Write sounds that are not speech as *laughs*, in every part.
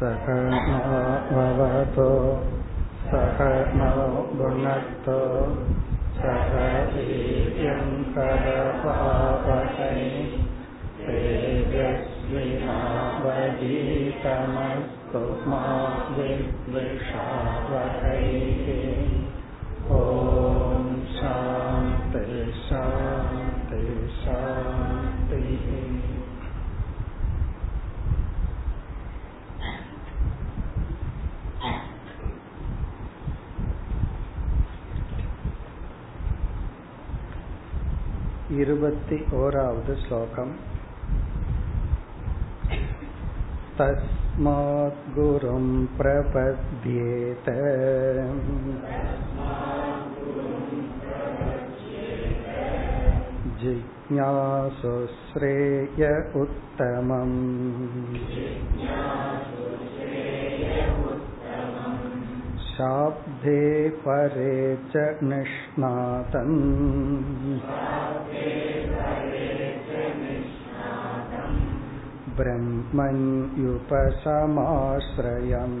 सकनोभवतो सकनो भुनक्तो सह वीर्यङ्करपावकै तेजस्विनावधीतमस्तु मा विद्विषावकैः ॐ शान्ति शान्ति शान्तिः वद् श्लोकम् तस्माद्गुरुं प्रपद्येत जिज्ञासुश्रेय उत्तमम् शाब्दे परे च निष्णातम् ब्रह्मण्युपशमाश्रयम्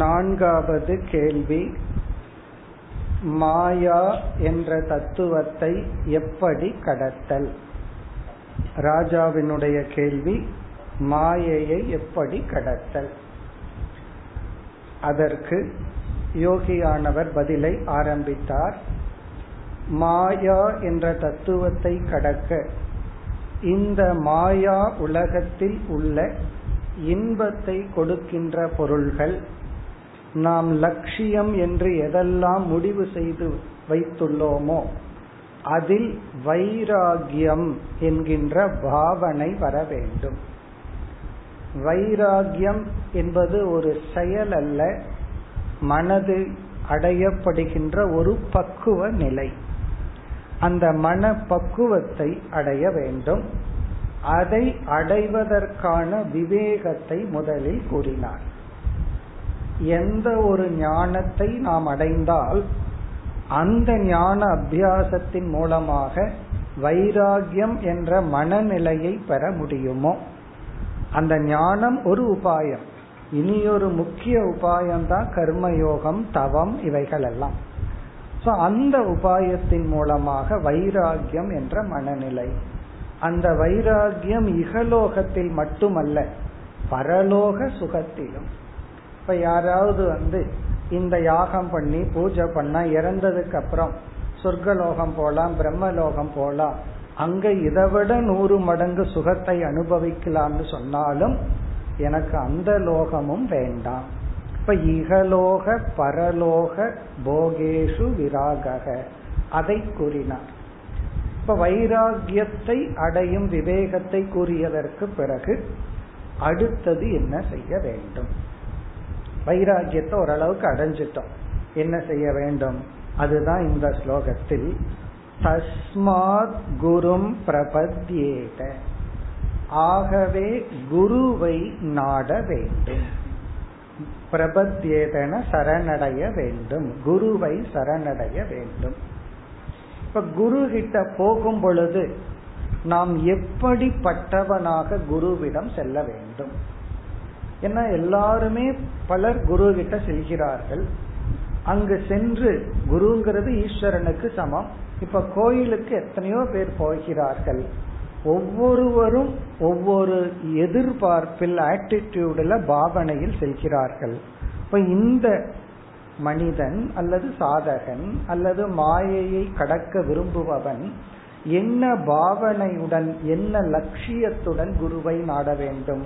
நான்காவது கேள்வி மாயா என்ற தத்துவத்தை எப்படி கடத்தல்? ராஜாவினுடைய கேள்வி மாயையை எப்படி கடத்தல்? அதற்கு யோகியானவர் பதிலை ஆரம்பித்தார். மாயா என்ற தத்துவத்தை கடக்க இந்த மாயா உலகத்தில் உள்ள இன்பத்தை கொடுக்கின்ற பொருள்கள் நாம் லட்சியம் என்று எதெல்லாம் முடிவு செய்து வைத்துள்ளோமோ அதில் வைராகியம் என்கின்ற பாவனை வர வேண்டும். வைராகியம் என்பது ஒரு செயல் அல்ல மனது அடையப்படுகின்ற ஒரு பக்குவ நிலை. அந்த மன பக்குவத்தை அடைய வேண்டும். அதை அடைவதற்கான விவேகத்தை முதலில் கூறினார். எந்த ஒரு ஞானத்தை நாம் அடைந்தால் அந்த ஞான அபியாசத்தின் மூலமாக வைராகியம் என்ற மனநிலையை பெற முடியுமோ? அந்த ஞானம் ஒரு உபாயம். இனி ஒரு முக்கிய உபாயம் தான் கர்மயோகம் தவம் இவைகள் எல்லாம் சோ அந்த உபாயத்தின் மூலமாக வைராகியம் என்ற மனநிலை. அந்த வைராகியம் இகலோகத்தில் மட்டுமல்ல பரலோக சுகத்திலும். இப்ப யாராவது வந்து இந்த யாகம் பண்ணி பூஜை பண்ணா இறந்ததுக்கு அப்புறம் சொர்க்கலோகம் போலாம் பிரம்மலோகம் போலாம். அங்க இதை விட நூறு மடங்கு சுகத்தை அனுபவிக்கலாம்னு சொன்னாலும் எனக்கு அந்த லோகமும் வேண்டாம். இப்ப இகலோக பரலோக போகேஷு விராக அதை கூறினார். இப்ப வைராகியத்தை அடையும் விவேகத்தை கூறியதற்கு பிறகு அடுத்தது என்ன செய்ய வேண்டும்? வைராகியத்தை ஓரளவுக்கு அடைஞ்சிட்டோம். என்ன செய்ய வேண்டும்? அதுதான் இந்த ஸ்லோகத்தில் தஸ்மாத் குரும் பிரபத்யேத. ஆகவே குருவை நாட வேண்டும். பிரபத்யேதன சரணடைய வேண்டும். குருவை சரணடைய வேண்டும். இப்ப குரு கிட்ட போகும் பொழுது நாம் எப்படிப்பட்டவனாக குருவிடம் செல்ல வேண்டும்? ஏன்னா எல்லாருமே பலர் குரு கிட்ட செல்கிறார்கள். அங்கு சென்று குருங்கிறது ஈஸ்வரனுக்கு சமம். இப்ப கோயிலுக்கு எத்தனையோ பேர் போகிறார்கள். ஒவ்வொருவரும் ஒவ்வொரு எதிர்பார்ப்பில் ஆட்டிடியூடில் பாவனையில் செல்கிறார்கள். இப்ப இந்த மனிதன் அல்லது சாதகன் அல்லது மாயையை கடக்க விரும்புபவன் என்ன பாவனையுடன் என்ன லட்சியத்துடன் குருவை நாட வேண்டும்?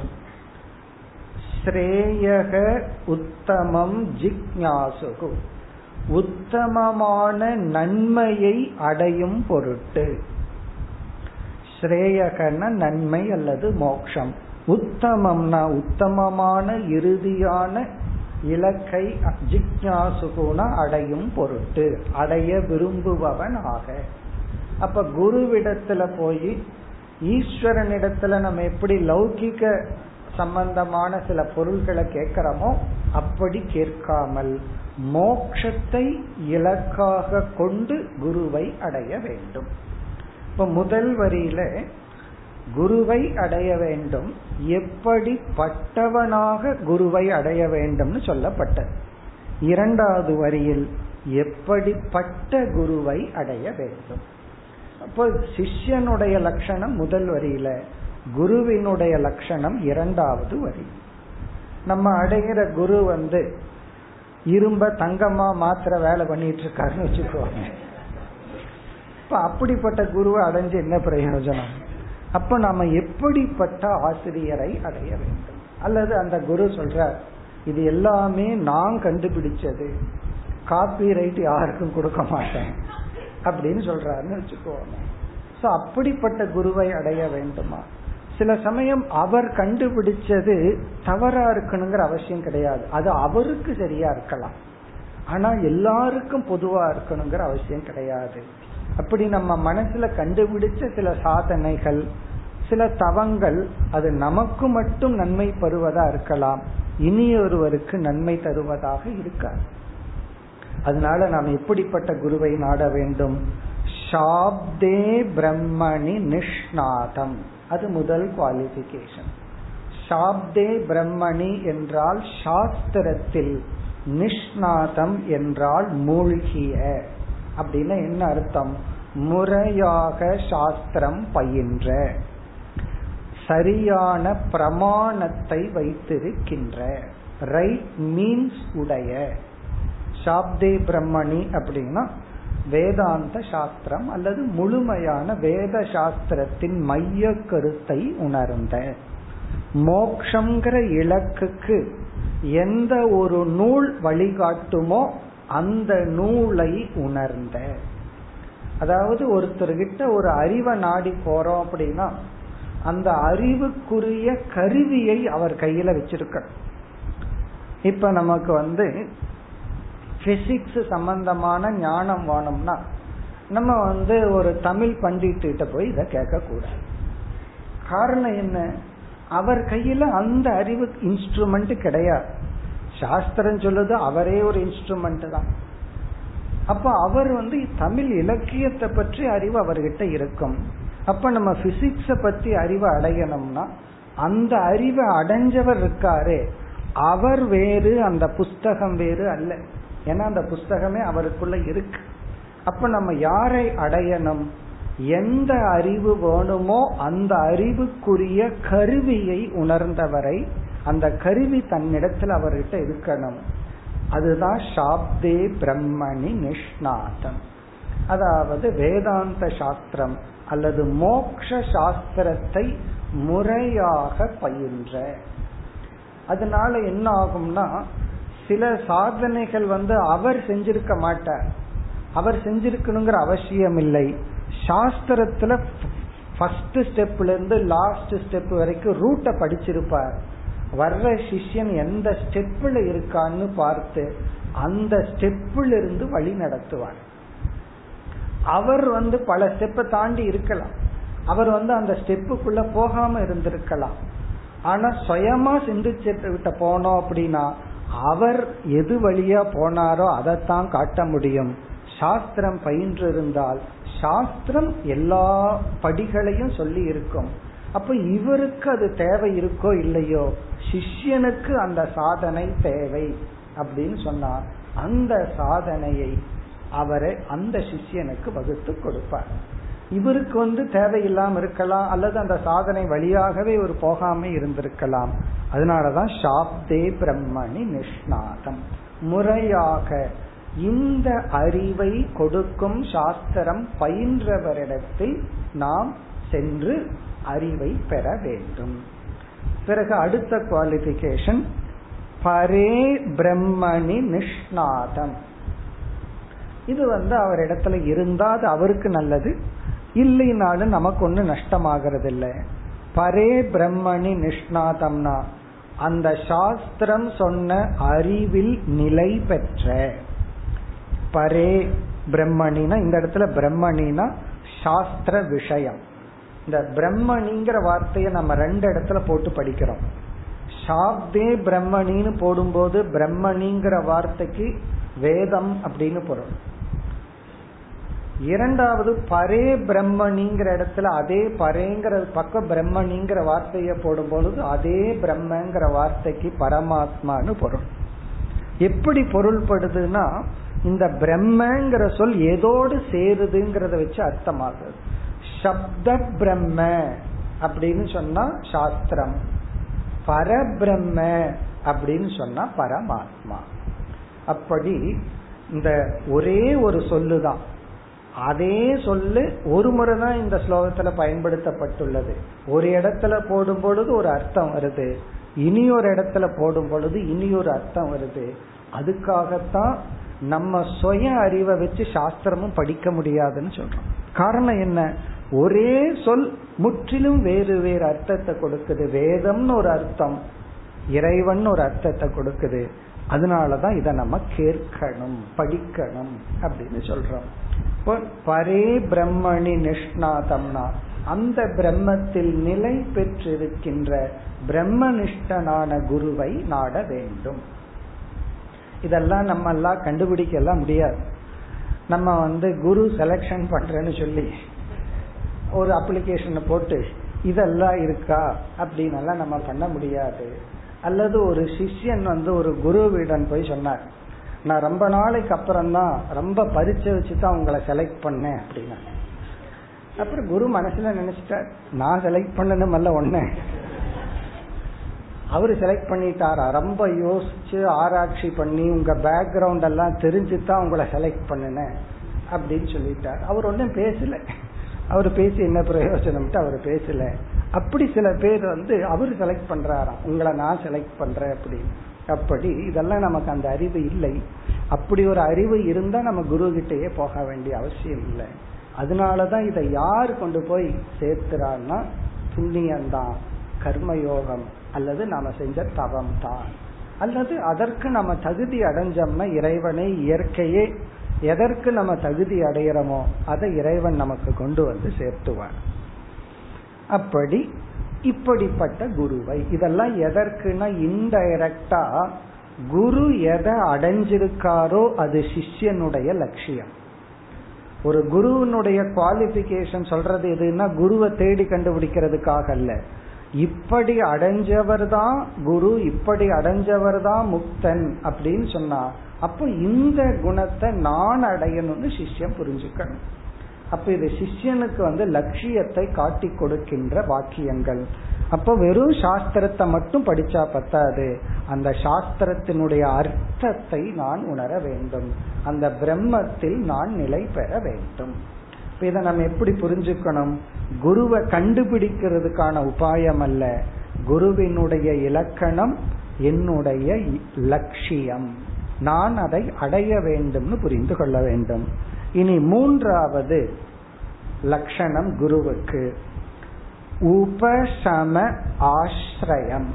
ஸ்ரேயக உத்தமம் ஜிக்ஞாசுகு உத்தமமான நன்மையை அடையும் பொருட்டு. ஸ்ரேயகன நன்மை அல்லது மோக்ஷம். உத்தமம்னா உத்தமமான இறுதியான இலக்கை ஜிக்ஞாசுகுண அடையும் பொருட்டு. அடைய விரும்புபவன் ஆக அப்ப குருவிடத்துல போய் ஈஸ்வரனிடத்துல நம்ம எப்படி லௌகிக சம்பந்தமான சில பொருள்களை கேட்கிறோமோ அப்படி கேட்காமல் மோக்ஷத்தை இலக்காக கொண்டு குருவை அடைய வேண்டும். இப்ப முதல் வரியில குருவை அடைய வேண்டும் எப்படி பட்டவனாக குருவை அடைய வேண்டும்னு சொல்லப்பட்டது. இரண்டாவது வரியில் எப்படிப்பட்ட குருவை அடைய வேண்டும். அப்போ சிஷ்யனுடைய லட்சணம் முதல் வரியில குருவினுடைய லட்சணம் இரண்டாவது வரி. நம்ம அடைகிற குரு வந்து இரும்ப தங்கமா மாத்திர வேலை பண்ணிட்டு இருக்காருன்னு வச்சுக்கோங்க. இப்ப அப்படிப்பட்ட குருவை அடைஞ்சு என்ன பிரயோஜனம்? அப்ப நாம எப்படிப்பட்ட ஆசிரியரை அடைய வேண்டும்? அல்லது அந்த குரு சொல்ற இது எல்லாமே நான் கண்டுபிடிச்சது. காப்பி ரைட் யாருக்கும் கொடுக்க மாட்டேன். அப்படின்னு சொல்றாருன்னு வச்சுக்கோங்க. ஸோ அப்படிப்பட்ட குருவை அடைய வேண்டுமா? சில சமயம் அவர் கண்டுபிடிச்சது தவறா இருக்கணுங்கிற அவசியம் கிடையாது. அது அவருக்கு சரியா இருக்கலாம். ஆனா எல்லாருக்கும் பொதுவா இருக்கணுங்கிற அவசியம் கிடையாது. அப்படி நம்ம மனசுல கண்டுபிடிச்ச சில சாதனைகள் சில தவங்கள் அது நமக்கு மட்டும் நன்மை பருவதா இருக்கலாம். இனியொருவருக்கு நன்மை தருவதாக இருக்காது. அதனால நாம் எப்படிப்பட்ட குருவை நாட வேண்டும்? ஷாப்தே பிரம்மணி நிஷ்நாதம். அது முதல் குவாலிபிகேஷன் ஷாப்தே பிரம்மணி என்றால் சாஸ்திரத்தில் நிஷ்நாதம் என்றால் மூழ்கிய. அப்படின்னா என்ன அர்த்தம்? முறையாக சாஸ்திரம் பயின்ற. சரியான பிரமாணத்தை வைத்திருக்கின்ற. ரைட் மீன்ஸ் உடைய. சாப்தே பிரம்மணி அப்படின்னா வேதாந்த சாஸ்திரம் அல்லது முழுமையான வேத சாஸ்திரத்தின் மைய கருத்தை உணர்ந்த. மோக்ஷங்கிற இலக்குக்கு எந்த ஒரு நூல் வழிகாட்டுமோ அந்த நூலை உணர்ந்த. அதாவது ஒருத்தர்கிட்ட ஒரு அறிவை நாடி போறோம் அப்படின்னா அந்த அறிவுக்குரிய கருவியை அவர் கையில வச்சிருக்க இப்ப நமக்கு வந்து பிசிக்ஸ் சம்பந்தமான ஞானம் வேணும்னா நம்ம வந்து ஒரு தமிழ் பண்டிட்டு போய் இதை கேட்க கூடாது காரணம் என்ன? அவர் கையில அந்த அறிவு இன்ஸ்ட்ருமெண்ட் கிடையாது. சாஸ்திரம் சொல்லுது அவரே ஒரு இன்ஸ்ட்ருமெண்ட் தான். அப்ப அவர் வந்து தமிழ் இலக்கியத்தை பற்றி அறிவு அவர்கிட்ட இருக்கும். அப்ப நம்ம பிசிக்ஸ பத்தி அறிவை அடையணும்னா அந்த அறிவை அடைஞ்சவர் இருக்காரு. அவர் வேறு அந்த புஸ்தகம் வேறு அல்ல. ஏன்னா அந்த புஸ்தகமே அவருக்குள்ள இருக்கு. அப்ப நம்ம யாரை அடையணும்? எந்த அறிவு வேணுமோ அந்த அறிவுக்குரிய கருவியை உணர்ந்தவரை அந்த கருவி தன்னிடத்தில் அவர்கிட்ட இருக்கணும். அதுதான் சாப்தே பிரம்மணி நிஷ்ணாதம் அதாவது வேதாந்த சாஸ்திரம் அல்லது மோக்ஷ சாஸ்திரத்தை முறையாக பயின்ற. அதனால என்ன ஆகும்னா சில சாதனைகள் வந்து அவர் செஞ்சிருக்க மாட்டார். அவர் செஞ்சிருக்கணுங்கிற அவசியம் இல்லை சாஸ்திரத்துல ஃபர்ஸ்ட் ஸ்டெப்ல இருந்து லாஸ்ட் ஸ்டெப் வரைக்கும் ரூட்டை படிச்சிருப்பார். வர்ற சிஷ்யன் எந்த ஸ்டெப்ல இருக்கான்னு பார்த்து அந்த ஸ்டெப்ல இருந்து வழி நடத்துவார். அவர் வந்து பல ஸ்டெப்பை தாண்டி இருக்கலாம். அவர் வந்து அந்த ஸ்டெப்புக்குள்ள போகாம இருந்திருக்கலாம். ஆனா சுயமா சிந்திச்சுட்டு விட்ட போனோம் அப்படின்னா அவர் எது வழியா போனாரோ அதைத்தான் காட்ட முடியும். சாஸ்திரம் பயின்று இருந்தால் சாஸ்திரம் எல்லா படிகளையும் சொல்லி இருக்கும் அப்ப இவருக்கு அது தேவை இருக்கோ இல்லையோ? சிஷ்யனுக்கு அந்த சாதனை தேவை அப்படின்னு சொன்னார். அந்த சாதனையை அவரை அந்த சிஷ்யனுக்கு வகுத்து கொடுப்பார். இவருக்கு வந்து தேவையில்லாம இருக்கலாம் அல்லது அந்த சாதனை வழியாகவே ஒரு போகாம இருந்திருக்கலாம். அதனாலதான் சாப்தே பிரம்மணி நிஷ்ணாதம். முறையாக இந்த அறிவை கொடுக்கும் சாஸ்திரம் பயின்றவரிடத்தில் நாம் சென்று அறிவை பெற வேண்டும். பிறகு அடுத்த குவாலிபிகேஷன் பரே பிரம்மணி நிஷ்ணாதம். இது வந்து அவர் இடத்துல இருந்தா அது அவருக்கு நல்லது இல்லைனாலும் நமக்கு ஒண்ணு நஷ்டமாகிறது இல்லை பரே பிரம்மணி நிஷ்ணாதம்னா அந்த சாஸ்திரம் சொன்ன அறிவில் நிலை பெற்ற பரே பிரம்மணினா இந்த இடத்துல பிரம்மணினா சாஸ்திர விஷயம். இந்த பிரம்மணிங்கிற வார்த்தையை நம்ம ரெண்டு இடத்துல போட்டு படிக்கிறோம். சாப்தே பிரம்மணின்னு போடும்போது பிரம்மணிங்கிற வார்த்தைக்கு வேதம் அப்படின்னு பொருள். இரண்டாவது பரே பிரம்மணிங்கிற இடத்துல அதே பரேங்கிற பக்கம் பிரம்மணிங்கிற வார்த்தையை போடும் பொழுது அதே பிரம்மங்கிற வார்த்தைக்கு பரமாத்மான்னு பொருள். எப்படி பொருள்படுதுன்னா இந்த பிரம்மங்கிற சொல் ஏதோடு சேருதுங்கிறத வச்சு அர்த்தமாகுது சப்த பிரம்ம அப்படின்னு சொன்னா சாஸ்திரம். பரபிரம்ம அப்படின்னு சொன்னா பரமாத்மா. அப்படி இந்த ஒரே ஒரு சொல்லுதான். அதே சொல்லு ஒரு முறை தான் இந்த ஸ்லோகத்துல பயன்படுத்தப்பட்டுள்ளது. ஒரு இடத்துல போடும் பொழுது ஒரு அர்த்தம் வருது. இனி ஒரு இடத்துல போடும் பொழுது இனி ஒரு அர்த்தம் வருது. அதுக்காகத்தான் நம்ம சுய அறிவை வச்சு சாஸ்திரமும் படிக்க முடியாதுன்னு சொல்றோம். காரணம் என்ன? ஒரே சொல் முற்றிலும் வேறு வேறு அர்த்தத்தை கொடுக்குது. வேதம்னு ஒரு அர்த்தம் இறைவன் ஒரு அர்த்தத்தை கொடுக்குது. அதனாலதான் இதை நம்ம கேட்கணும் படிக்கணும் அப்படின்னு சொல்றோம். பரே பிரம்மணி நிஷ்ணாதம்னா அந்த பிரம்மத்தில் நிலை பெற்றிருக்கின்ற பிரம்மனிஷ்டனான குருவை நாட வேண்டும். இதெல்லாம் நம்ம எல்லாம் கண்டுபிடிக்க எல்லாம் முடியாது. நம்ம வந்து குரு செலக்ஷன் பண்றேன்னு சொல்லி ஒரு அப்ளிகேஷனை போட்டு இதெல்லாம் இருக்கா அப்படின்னு எல்லாம் நம்ம பண்ண முடியாது. அல்லது ஒரு சிஷ்யன் வந்து ஒரு குருவிடம் போய் சொன்னார் நான் ரொம்ப நாளைக்கு அப்புறம் தான் ரொம்ப பரிச்சை வச்சு தான் உங்களை செலக்ட் பண்ணேன் அப்படின்னா. அப்புறம் குரு மனசுல நினைச்சிட்டார் நான் செலக்ட் பண்ணணும் அல்ல ஒன்ன அவரு செலக்ட் பண்ணிட்டாரா? ரொம்ப யோசிச்சு ஆராய்ச்சி பண்ணி உங்க பேக்ரவுண்ட் எல்லாம் தெரிஞ்சு தான் உங்களை செலக்ட் பண்ணினேன் அப்படின்னு சொல்லிட்டார். அவர் ஒன்றும் பேசல. அவர் பேசி என்ன பிரயோஜனம்ட்டு அவர் பேசல. அப்படி சில பேர் வந்து அவர் செலக்ட் பண்றாராம். உங்களை நான் செலக்ட் பண்றேன் அப்படின்னு. அப்படி இதெல்லாம் நமக்கு அந்த அறிவு இல்லை. அப்படி ஒரு அறிவு இருந்தா நம்ம குரு கிட்டயே போக வேண்டிய அவசியம் இல்லை. அதனாலதான் இதை யார் கொண்டு போய் சேர்த்துறான்னா புண்ணியம்தான் கர்மயோகம் அல்லது நாம செஞ்ச தவம் தான் அல்லது அதற்கு நம்ம தகுதி அடைஞ்சோம்னா இறைவனை இயற்கையே எதற்கு நம்ம தகுதி அடையிறோமோ அதை இறைவன் நமக்கு கொண்டு வந்து சேர்த்துவான். அப்படி இப்படிப்பட்ட குருவை. இதெல்லாம் எதற்குனா இன்டைரக்டா குரு எதை அடைஞ்சிருக்காரோ அது சிஷ்யனுடைய லட்சியம். ஒரு குருவினுடைய குவாலிபிகேஷன் சொல்றது எதுன்னா குருவை தேடி கண்டுபிடிக்கிறதுக்காக அல்ல. இப்படி அடைஞ்சவர் தான் குரு இப்படி அடைஞ்சவர் தான் முக்தன் அப்படின்னு சொன்னா அப்போ இந்த குணத்தை நான் அடையணும்னு சிஷ்யம் புரிஞ்சுக்கணும். அப்ப இது சிஷ்யனுக்கு வந்து லட்சியத்தை காட்டி கொடுக்கின்ற வாக்கியங்கள். அப்ப வெறும் சாஸ்திரத்தை மட்டும் படிச்சா பத்தாது. அந்த சாஸ்திரத்தினுடைய அர்த்தத்தை நான் உணர வேண்டும். அந்த பிரம்மத்தில் நான் நிலை பெற வேண்டும். இதை நம்ம எப்படி புரிஞ்சுக்கணும்? குருவை கண்டுபிடிக்கிறதுக்கான உபாயம் அல்ல. குருவினுடைய இலக்கணம் என்னுடைய லட்சியம். நான் அதை அடைய வேண்டும்னு புரிந்து கொள்ள வேண்டும். இனி மூன்றாவது லட்சணம் குருவுக்கு. உபசம ஆசிரியம்.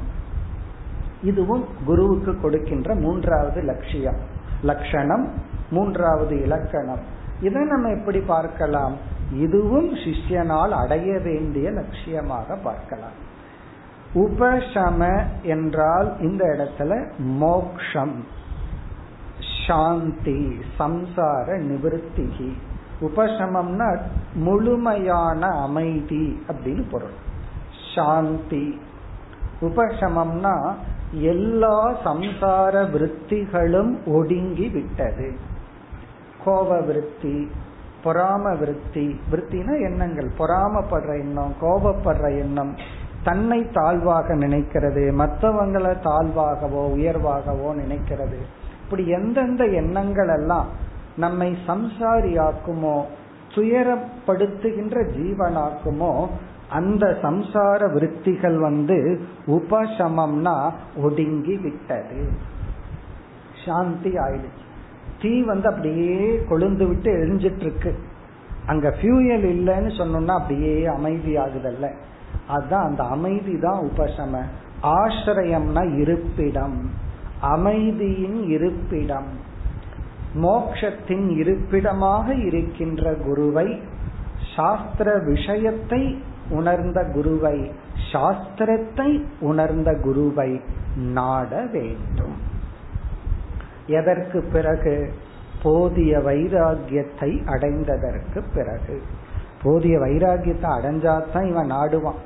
இதுவும் குருவுக்கு கொடுக்கின்ற மூன்றாவது லட்சியம். லட்சணம் மூன்றாவது இலக்கணம். இதை நம்ம எப்படி பார்க்கலாம்? இதுவும் சிஷ்யனால் அடைய வேண்டிய லட்சியமாக பார்க்கலாம். உபசம என்றால் இந்த இடத்துல மோக்ஷம். சாந்தி சம்சார நிவர்த்திகி உபசமம்னா முழுமையான அமைதி அப்படின்னு பொருள். சாந்தி. உபசமம்னா எல்லா சம்சார விற்த்திகளும் ஒடுங்கி விட்டது. கோப விருத்தி பொறாம விருத்தி. விருத்தினா எண்ணங்கள். பொறாமப்படுற எண்ணம் கோபப்படுற எண்ணம். தன்னை தாழ்வாக நினைக்கிறது. மற்றவங்களை தாழ்வாகவோ உயர்வாகவோ நினைக்கிறது. இப்படி எந்தெந்த எண்ணங்கள் எல்லாம் நம்மை சம்சாரியாக்குமோ துயரப்படுத்துகின்ற ஜீவனாக்குமோ அந்த சம்சார விருத்திகள் வந்து உபசமம்னா ஒடுங்கி விட்டது. சாந்தி ஆயிடுச்சு. தீ வந்து அப்படியே கொழுந்து விட்டு எரிஞ்சிட்டு இருக்கு அங்க ஃபியூயல் இல்லைன்னு சொன்னோம்னா அப்படியே அமைதி ஆகுதல்ல அதுதான் அந்த அமைதி தான் உபசம. ஆசிரயம்னா இருப்பிடம். அமைதியின் இருப்பிடம். மோக்ஷத்தின் இருப்பிடமாக இருக்கின்ற குருவை சாஸ்திர விஷயத்தை உணர்ந்த குருவை சாஸ்திரத்தை உணர்ந்த குருவை நாட வேண்டும். எதற்கு பிறகு? போதிய வைராகியத்தை அடைந்ததற்கு பிறகு. போதிய வைராகியத்தை அடைஞ்சாதான் இவன் நாடுவான்.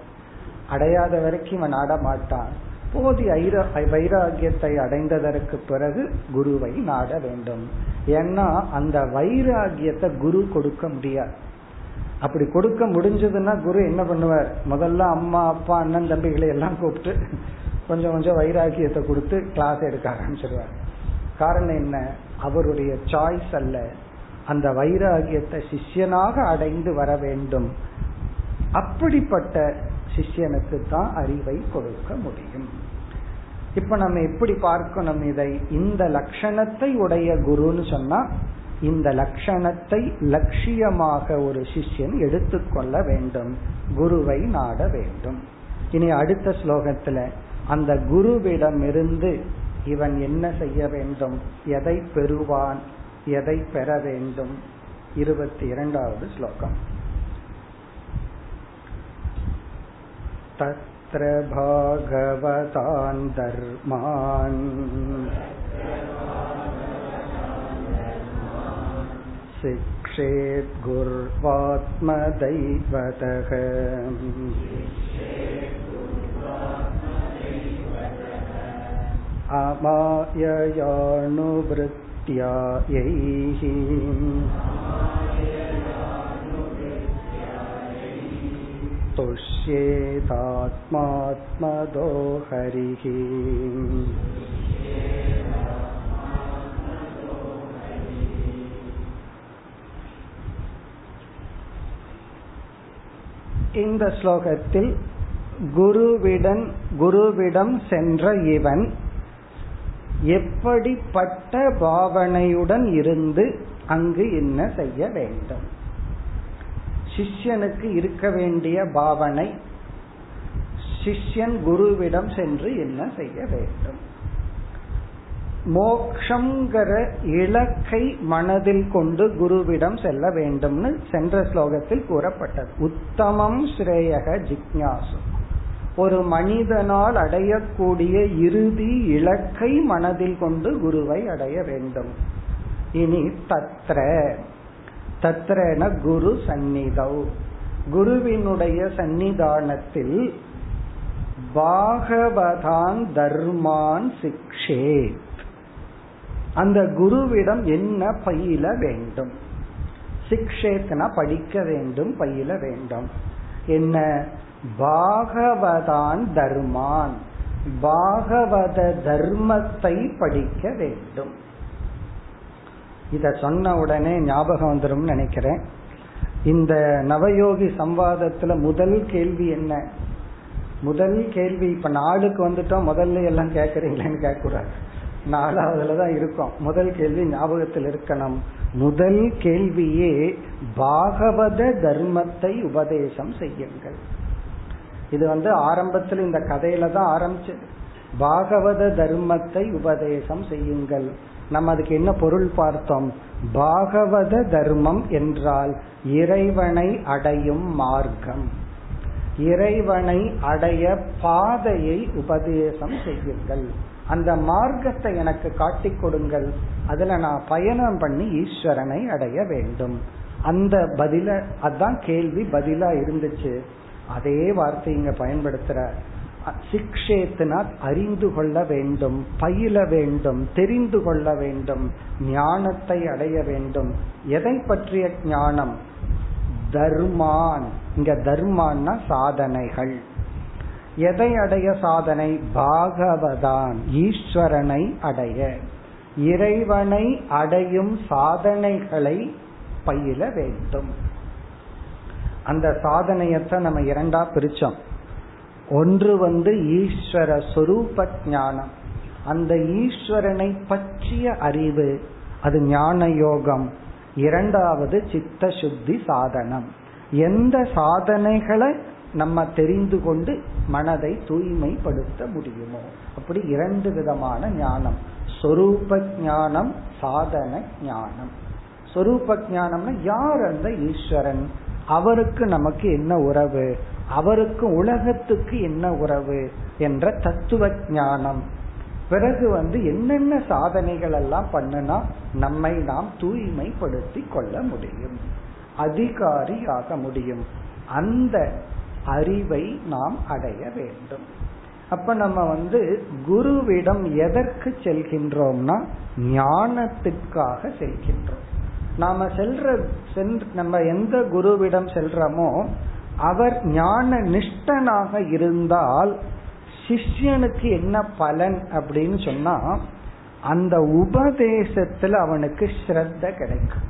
அடையாத வரைக்கும் இவன் நாட மாட்டான் போதிய வைராகியத்தை அடைந்ததற்கு பிறகு குருவை நாட வேண்டும். ஏன்னா அந்த வைராகியத்தை குரு கொடுக்க முடியாது. அப்படி கொடுக்க முடிஞ்சதுன்னா குரு என்ன பண்ணுவார்? முதல்ல அம்மா அப்பா அண்ணன் தம்பிகளை எல்லாம் கூப்பிட்டு கொஞ்சம் கொஞ்சம் வைராகியத்தை கொடுத்து கிளாஸ் எடுக்க ஆரம்பிச்சிருவார். காரணம் என்ன? அவருடைய சாய்ஸ் அல்ல. அந்த வைராகியத்தை சிஷ்யனாக அடைந்து வர வேண்டும். அப்படிப்பட்ட சிஷ்யனுக்கு தான் அறிவை கொடுக்க முடியும். இப்ப நம்ம எப்படி பார்க்கணும் இதை? இந்த லட்சணத்தை உடைய குருன்னு சொன்னா இந்த லட்சணத்தை லட்சியமாக ஒரு சிஷ்யன் எடுத்துக்கொள்ள வேண்டும் குருவை நாட வேண்டும். இனி அடுத்த ஸ்லோகத்துல அந்த குருவிடமிருந்து இவன் என்ன செய்ய வேண்டும்? எதை பெறுவான்? எதை பெற வேண்டும்? இருபத்தி இரண்டாவது ஸ்லோகம். तत्र भागवतान् धर्मान् शिक्षेत् गुर्वात्मदैवतः अमाययानुवृत्त्या यैः तुष्येतात्मात्मदो हरिः இந்த ஸ்லோகத்தில் குருவிடன் குருவிடம் சென்ற இவன் எப்படிப்பட்ட பாவனையுடன் இருந்து அங்கு என்ன செய்ய வேண்டும் சிஷ்யனுக்கு இருக்க வேண்டிய பாவனை சிஷ்யன் குருவிடம் சென்று என்ன செய்ய வேண்டும்? மோக்ஷங்கிற இலக்கை மனதில் கொண்டு குருவிடம் செல்ல வேண்டும்னு சென்ற ஸ்லோகத்தில் கூறப்பட்டது. உத்தமம் ஸ்ரேயக ஜிக்யாசு ஒரு மனிதனால் அடையக்கூடிய இறுதி இலக்கை மனதில் கொண்டு குருவை அடைய வேண்டும். இனி தத்ர. தத்ரன குரு சந்நிதௌ. குருவினுடைய சந்நிதானத்தில் பாகவதான் தர்மான் சிக்ஷே அந்த குருவிடம் என்ன பயில வேண்டும்? சிக்ஷேத்னா படிக்க வேண்டும் பயில வேண்டும். என்ன? பாகவதான் தர்மான். பாகவத தர்மத்தை படிக்க வேண்டும். இத சொன்ன உடனே ஞாபகம் வந்துடும் நினைக்கிறேன். இந்த நவயோகி சம்வாதத்துல முதல் கேள்வி என்ன? முதல் கேள்வி இப்ப நாளுக்கு வந்துட்டோம் முதல்ல எல்லாம் கேக்குறீங்களேன்னு கேட்கக்கூடாது. நாலாவதுல தான் இருக்கும். முதல் கேள்வி ஞாபகத்தில் இருக்கணும். முதல் கேள்வியே பாகவத தர்மத்தை உபதேசம் செய்யுங்கள். இது வந்து ஆரம்பத்தில் இந்த கதையில தான் ஆரம்பிச்சது. பாகவத தர்மத்தை உபதேசம் செய்யுங்கள். நம்ம அதுக்கு என்ன பொருள் பார்த்தோம்? பாகவத தர்மம் என்றால் இறைவனை அடையும் மார்க்கம். இறைவனை அடைய பாதையை உபதேசம் செய்யுங்கள். அந்த மார்க்கத்தை எனக்கு காட்டி கொடுங்கள். அதுல நான் பயணம் பண்ணி ஈஸ்வரனை அடைய வேண்டும். அந்த பதில அதான் கேள்வி பதிலா இருந்துச்சு. அதே வார்த்தை இங்க பயன்படுத்துற. சிக்ஷேத்துனா அறிந்து கொள்ள வேண்டும் பயில வேண்டும் தெரிந்து கொள்ள வேண்டும் ஞானத்தை அடைய வேண்டும். எதை பற்றிய ஞானம்? தர்மான். இங்க தர்மான்னா சாதனைகள். எதை அடைய சாதனை? பாகவதான். ஈஸ்வரனை அடைய. இறைவனை அடையும் சாதனைகளை பயில வேண்டும். அந்த சாதனையத்தை நம்ம இரண்டா பிரிச்சோம். ஒன்று வந்து ஈஸ்வர சொரூப ஞானம். அந்த ஈஸ்வரனை பற்றிய அறிவு அது ஞான யோகம் இரண்டாவது சித்த சுத்தி சாதனம். எந்த சாதனைகளை நம்ம தெரிந்து கொண்டு மனதை தூய்மைப்படுத்த முடியுமோ? அப்படி இரண்டு விதமான ஞானம். சொரூப ஞானம் சாதன ஞானம். சொரூப ஞானம்னா யார் அந்த ஈஸ்வரன்? அவருக்கு நமக்கு என்ன உறவு? அவருக்கு உலகத்துக்கு என்ன உறவு? என்ற தத்துவ ஞானம். பிறகு வந்து என்னென்ன சாதனைகள் எல்லாம் பண்ணுனா நம்மை நாம் தூய்மைப்படுத்தி கொள்ள முடியும். அதிகாரி ஆக முடியும். அந்த அறிவை நாம் அடைய வேண்டும். அப்ப நம்ம வந்து குருவிடம் எதற்கு செல்கின்றோம்னா ஞானத்திற்காக செல்கின்றோம். நாம செல்ற நம்ம எந்த குருவிடம் செல்றோமோ அவர் ஞான நிஷ்டனாக இருந்தால் சிஷ்யனுக்கு என்ன பலன் அப்படின்னு சொன்னா அந்த உபதேசத்துல அவனுக்கு ஸ்ரத்த கிடைக்கும்.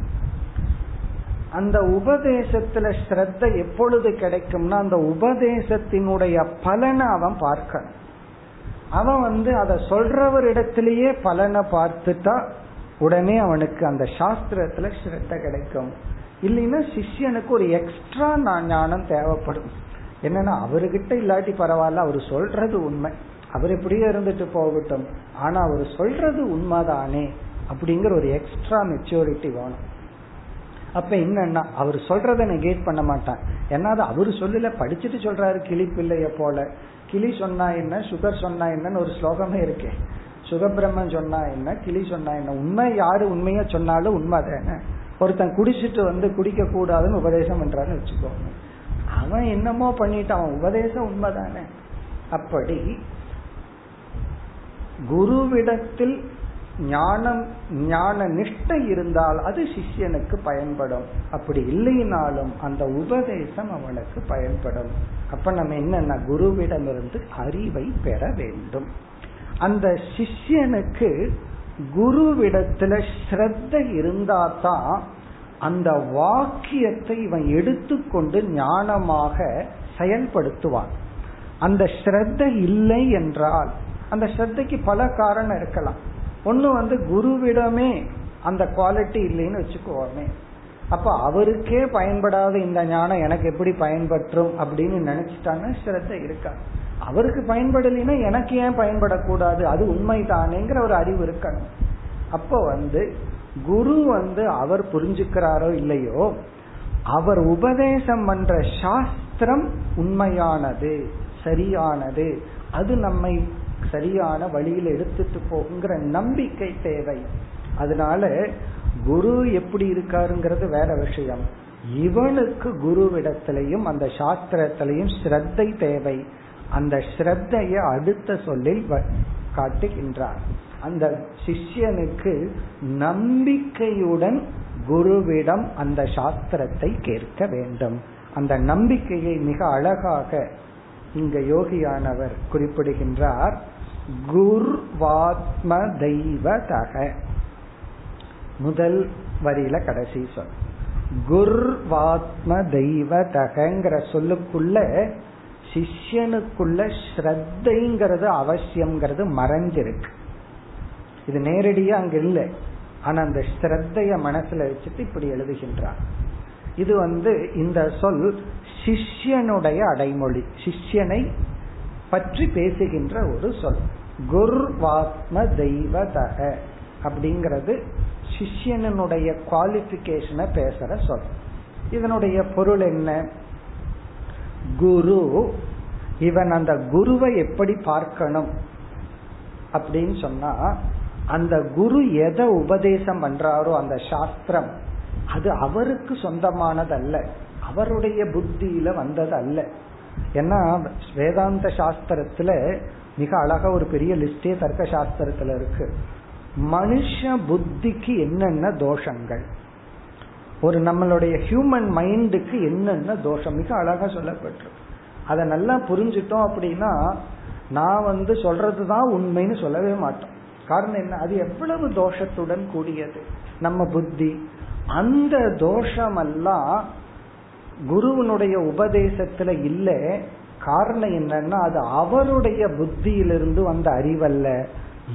அந்த உபதேசத்துல ஸ்ரத்த எப்பொழுது கிடைக்கும்னா அந்த உபதேசத்தினுடைய பலனை அவன் பார்க்கணும். அவன் வந்து அதை சொல்றவரிடத்திலேயே பலனை பார்த்துட்டா உடனே அவனுக்கு அந்த சாஸ்திரத்துல ஸ்ரத்த கிடைக்கும். இல்லைன்னா சிஷ்யனுக்கு ஒரு எக்ஸ்ட்ரா ஞானம் தேவைப்படும். என்னன்னா அவர்கிட்ட இல்லாட்டி பரவாயில்ல அவர் சொல்றது உண்மை. அவர் எப்படியோ இருந்துட்டு போகட்டும். ஆனா அவர் சொல்றது உண்மைதானே அப்படிங்கிற ஒரு எக்ஸ்ட்ரா மெச்சூரிட்டி வேணும். அப்ப என்னன்னா அவர் சொல்றத நெகேட் பண்ண மாட்டான். ஏன்னா அது அவரு சொல்லல படிச்சுட்டு சொல்றாரு கிளி பிள்ளைய போல. கிளி சொன்னா என்ன சுகர் சொன்னா என்னன்னு ஒரு ஸ்லோகமே இருக்கேன் சுகபிரம்மன் சொன்னா என்ன கிளி சொன்னா என்ன உண்மை யாரு உண்மையா சொன்னாலும் உண்மை தானே. ஒருத்தன் குடிச்சிட்டு வந்து குடிக்க கூடாதுன்னு உபதேசம் பண்றான்னு வச்சுக்கோங்க. அவன் என்னமோ பண்ணிட்டு அவன் உபதேசம் உண்மைதானே அப்படி குருவிடத்தில் ஞானம் ஞான நிஷ்டை இருந்தால் அது சிஷ்யனுக்கு பயன்படும். அப்படி இல்லைனாலும் அந்த உபதேசம் அவனுக்கு பயன்படும். அப்ப நம்ம என்னன்னா குருவிடமிருந்து அறிவை பெற வேண்டும். அந்த சிஷ்யனுக்கு குருவிடத்துல ஸ்ரத்த இருந்தாதான் அந்த வாக்கியத்தை இவன் எடுத்துக்கொண்டு ஞானமாக செயல்படுத்துவான். அந்த ஸ்ரத்த இல்லை என்றால் அந்த ஸ்ரத்தைக்கு பல காரணம் இருக்கலாம். ஒண்ணு வந்து குருவிடமே அந்த குவாலிட்டி இல்லைன்னு வச்சுக்கோமே. அப்ப அவருக்கே பயன்படாத இந்த ஞானம் எனக்கு எப்படி பயன்பற்றும் அப்படின்னு நினைச்சிட்டாங்கன்னா ஸ்ரத்த இருக்கா? அவருக்கு பயன்படலைன்னா எனக்கு ஏன் பயன்படக்கூடாது? அது உண்மை தானேங்கிற ஒரு அறிவு இருக்கணும். அப்போ வந்து குரு வந்து அவர் புரிஞ்சுக்கிறாரோ இல்லையோ அவர் உபதேசம் பண்ற சாஸ்திரம் உண்மையானது சரியானது. அது நம்மை சரியான வழியில் எடுத்துட்டு போகுங்கிற நம்பிக்கை தேவை. அதனால குரு எப்படி இருக்காருங்கிறது வேற விஷயம். இவனுக்கு குருவிடத்திலையும் அந்த சாஸ்திரத்திலையும் ஸ்ரத்தை தேவை. அந்த ஸ்ரத்தைய அடுத்த சொல்லில் காட்டுகின்றார். அந்த சிஷ்யனுக்கு நம்பிக்கையுடன் குருவிடம் அந்த சாஸ்திரத்தை கேட்க வேண்டும். அந்த நம்பிக்கையை மிக அழகாக இங்க யோகியானவர் குறிப்பிடுகின்றார். குர்வாத்ம தெய்வதக முதல் வரியில கடைசி சொல். குர்வாத்ம தெய்வதகங்கிற சொல்லுக்குள்ள சிஷ்யனுக்குள்ள ஸ்ரத்தைங்கிறது அவசியம்ங்கிறது மறைஞ்சிருக்கு. இது நேரடியா அங்க இல்லை. ஆனா அந்த ஸ்ரத்தைய மனசுல வச்சுட்டு இப்படி எழுதுகின்றார். இது வந்து இந்த சொல் சிஷ்யனுடைய அடைமொழி சிஷ்யனை பற்றி பேசுகின்ற ஒரு சொல். குர்வாத்ம தெய்வதக அப்படிங்கிறது சிஷ்யனுடைய குவாலிபிகேஷனை பேசுற சொல். இதனுடைய பொருள் என்ன? குரு. இவன் அந்த குருவை எப்படி பார்க்கணும்? அப்படின்னு சொன்னா அந்த குரு எதை உபதேசம் பண்றாரோ அந்த சாஸ்திரம் அது அவருக்கு சொந்தமானதல்ல. அவருடைய புத்தியில வந்தது அல்ல ஏன்னா வேதாந்த சாஸ்திரத்துல மிக அழகா ஒரு பெரிய லிஸ்டே தர்க்க சாஸ்திரத்துல இருக்கு. மனுஷ புத்திக்கு என்னென்ன தோஷங்கள்? ஒரு நம்மளுடைய ஹியூமன் மைண்டுக்கு என்னென்ன தோஷம்? மிக அழகா சொல்லப்பட்டிருக்கு. அதை நல்லா புரிஞ்சுட்டோம் அப்படின்னா நான் வந்து சொல்றதுதான் உண்மைன்னு சொல்லவே மாட்டோம். காரணம் என்ன? அது எவ்வளவு தோஷத்துடன் கூடியது? நம்ம புத்தி. அந்த தோஷமெல்லாம் குருவனுடைய உபதேசத்துல இல்ல. காரணம் என்னன்னா அது அவருடைய புத்தியிலிருந்து வந்த அறிவல்ல.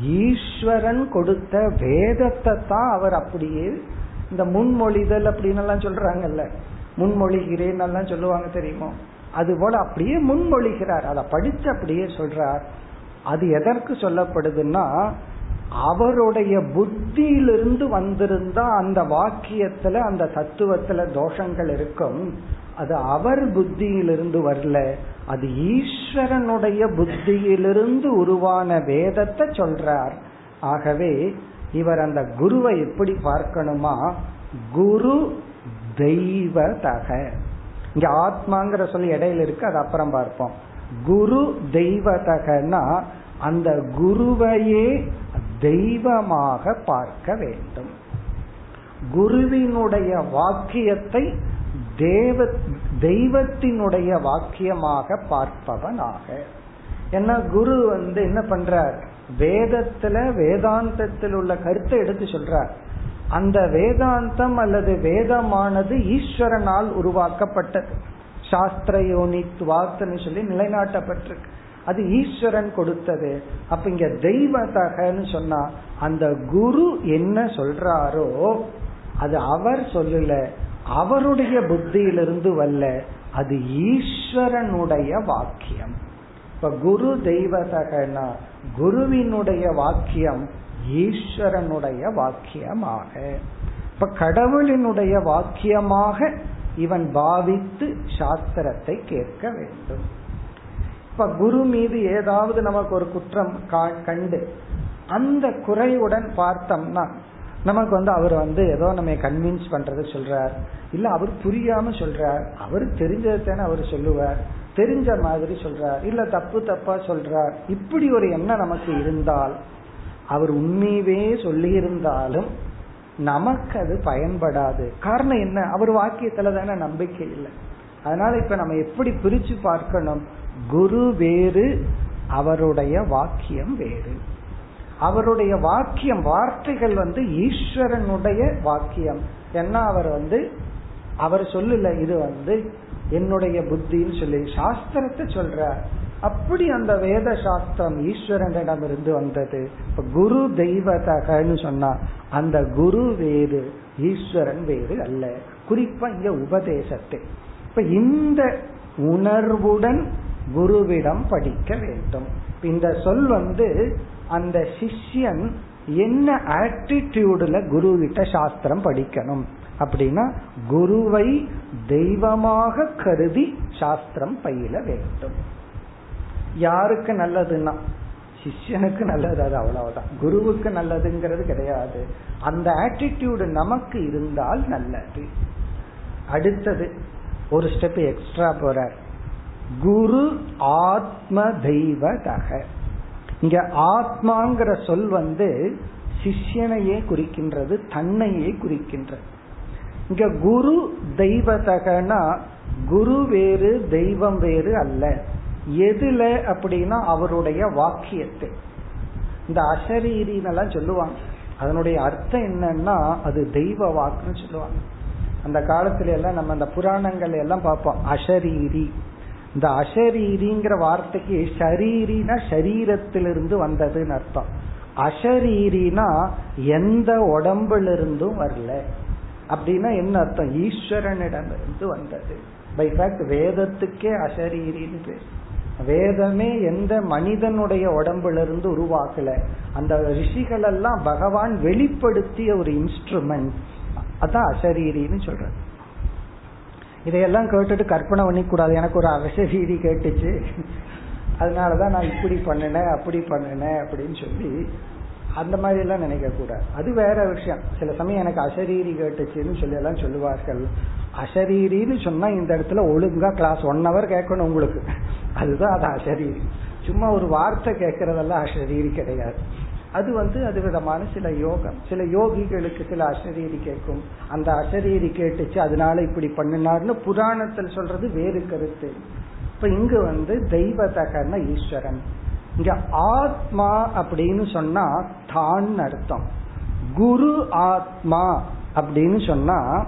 ஈஸ்வரன் கொடுத்த வேதத்தை தான் அவர் அப்படியே இந்த முன்மொழிதல் அப்படின்னு எல்லாம் சொல்றாங்கல்ல. முன்மொழிகிறேன் எல்லாம் சொல்லுவாங்க தெரியுமோ? அது போல அப்படியே முன்மொழிகிறார். அதை படிச்சு அப்படியே சொல்றார். அது எதற்கு சொல்லப்படுதுன்னா அவருடைய புத்தியிலிருந்து வந்திருந்தா அந்த வாக்கியத்துல அந்த தத்துவத்துல தோஷங்கள் இருக்கும். அது அவர் புத்தியிலிருந்து வரல. அது ஈஸ்வரனுடைய புத்தியிலிருந்து உருவான வேதத்தை சொல்றார். ஆகவே இவர் அந்த குருவை எப்படி பார்க்கணுமா? குரு தெய்வதக இங்க ஆத்மாங்கிற சொல்லி இடையில இருக்கு அது அப்புறம் பார்ப்போம். குரு தெய்வதகனா அந்த குருவையே தெய்வமாக பார்க்க வேண்டும். குருவினுடைய வாக்கியத்தை தேவ தெய்வத்தினுடைய வாக்கியமாக பார்ப்பவனாக. ஏன்னா குரு வந்து என்ன பண்றார்? வேதத்துல வேதாந்தத்தில் உள்ள கருத்தை எடுத்து சொல்றார். அந்த வேதாந்தம் அல்லது வேதமானது ஈஸ்வரனால் உருவாக்கப்பட்டது. சாஸ்திர யோனித்வாத்துன்னு சொல்லி நிலைநாட்டப்பட்டிருக்கு. அது ஈஸ்வரன் கொடுத்தது. அப்ப இங்க தெய்வத்தகன்னு சொன்னா அந்த குரு என்ன சொல்றாரோ அது அவர் சொல்லல. அவருடைய புத்தியிலிருந்து வல்ல அது ஈஸ்வரனுடைய வாக்கியம். இப்ப குரு தெய்வதகனா குருவினுடைய வாக்கியம் ஈஸ்வரனுடைய வாக்கியமாக. இப்ப கடவுளினுடைய வாக்கியமாக இவன் பாவித்து சாஸ்திரத்தை கேட்க வேண்டும். இப்ப குரு மீது ஏதாவது நமக்கு ஒரு குற்றம் கண்டு அந்த குறையுடன் பார்த்தோம்னா நமக்கு வந்து அவர் வந்து ஏதோ நம்ம கன்வின்ஸ் பண்றது சொல்றார். இல்ல அவர் புரியாம சொல்றார். அவர் தெரிஞ்சதுதானே அவர் சொல்லுவார். தெரிஞ்ச மாதிரி சொல்றார். இல்ல தப்பு தப்பா சொல்றார். இப்படி ஒரு எண்ணம் நமக்கு இருந்தால் அவர் உண்மையவே சொல்லி இருந்தாலும் நமக்கு அது பயன்படாது. காரணம் என்ன? அவர் வாக்கியத்துல தானே நம்பிக்கை இல்லை. அதனால இப்ப நம்ம எப்படி பிரிச்சு பார்க்கணும்? குரு வேறு அவருடைய வாக்கியம் வேறு. அவருடைய வாக்கியம் வார்த்தைகள் வந்து ஈஸ்வரனுடைய வாக்கியம். ஏன்னா அவர் வந்து அவர் சொல்லல இது வந்து என்னுடைய புத்தின்னு சொல்லி சாஸ்திரத்தை சொல்ற. அப்படி அந்த வேத சாஸ்திரம் ஈஸ்வரனிடம் இருந்து வந்தது. இப்ப குரு தெய்வதகன்னு சொன்னா அந்த குரு வேறு ஈஸ்வரன் வேறு அல்ல. குறிப்பா இங்க உபதேசத்தை. இப்ப இந்த உணர்வுடன் குருவிடம் படிக்க வேண்டும். இந்த சொல் வந்து அந்த சிஷ்யன் என்ன ஆட்டிடியூடுல குரு கிட்ட சாஸ்திரம் படிக்கணும்? அப்படின்னா குருவை தெய்வமாக கருதி சாஸ்திரம் பயில வேண்டும். யாருக்கு நல்லதுன்னா சிஷ்யனுக்கு நல்லது அது அவ்வளவுதான். குருவுக்கு நல்லதுங்கிறது கிடையாது. அந்த ஆட்டிடியூடு நமக்கு இருந்தால் நல்லது. அடுத்தது ஒரு ஸ்டெப் எக்ஸ்ட்ரா போறார். குரு ஆத்ம தெய்வதக. இங்க ஆத்மாங்கிற சொல் வந்து சிஷ்யனையே குறிக்கின்றது தன்னையே குறிக்கின்றது. இங்க குரு தெய்வதகனா குரு வேறு தெய்வம் வேறு அல்ல. எதுல அப்படின்னா அவருடைய வாக்கியத்தில். இந்த அசரீரின்னெல்லாம் சொல்லுவாங்க. அதனுடைய அர்த்தம் என்னன்னா அது தெய்வ வாக்குன்னு சொல்லுவாங்க. அந்த காலத்துல எல்லாம் நம்ம அந்த புராணங்கள் எல்லாம் பார்ப்போம். அசரீரி இந்த அசரீரிங்கிற வார்த்தைக்கு ஷரீரினா சரீரத்திலிருந்து வந்ததுன்னு அர்த்தம். அசரீரினா எந்த உடம்புல இருந்தும் வரல. அப்படின்னா என்ன அர்த்தம்? ஈஸ்வரனிடமிருந்து வந்தது. பை ஃபேக்ட் வேதத்துக்கே அசரீரின்னு பேர். வேதமே எந்த மனிதனுடைய உடம்புல இருந்து உருவாக்கல. அந்த ரிஷிகள் எல்லாம் பகவான் வெளிப்படுத்திய ஒரு இன்ஸ்ட்ருமெண்ட் அதான் அசரீரின்னு சொல்றது இதையெல்லாம் கேட்டுட்டு கற்பனை பண்ணிக்கூடாது. எனக்கு ஒரு அசரீரி கேட்டுச்சு. அதனாலதான் நான் இப்படி பண்ணினேன் அப்படி பண்ணினேன் அப்படின்னு சொல்லி அந்த மாதிரி எல்லாம் நினைக்க கூடாது. அது வேற விஷயம். சில சமயம் எனக்கு அசரீரி கேட்டுச்சுன்னு சொல்லி எல்லாம் சொல்லுவார்கள். அசரீரின்னு சொன்னா இந்த இடத்துல ஒழுங்கா கிளாஸ் ஒன் ஹவர் கேட்கணும் உங்களுக்கு. அதுதான் அது அசரீரி சும்மா ஒரு வார்த்தை கேட்கறதெல்லாம் அசரீரி கிடையாது. அது வந்து அது விதமான சில யோகம். சில யோகிகளுக்கு சில அசரீரி கேட்கும். அந்த அசரீரி கேட்டுச்சு அதனால இப்படி பண்ணினார்னு புராணத்தில் சொல்றது வேறு கருத்து. இப்ப இங்கு வந்து தெய்வதகன ஈஸ்வரன். இங்க ஆத்மா அப்படின்னு சொன்னா தான் அர்த்தம். குரு ஆத்மா அப்படின்னு சொன்னா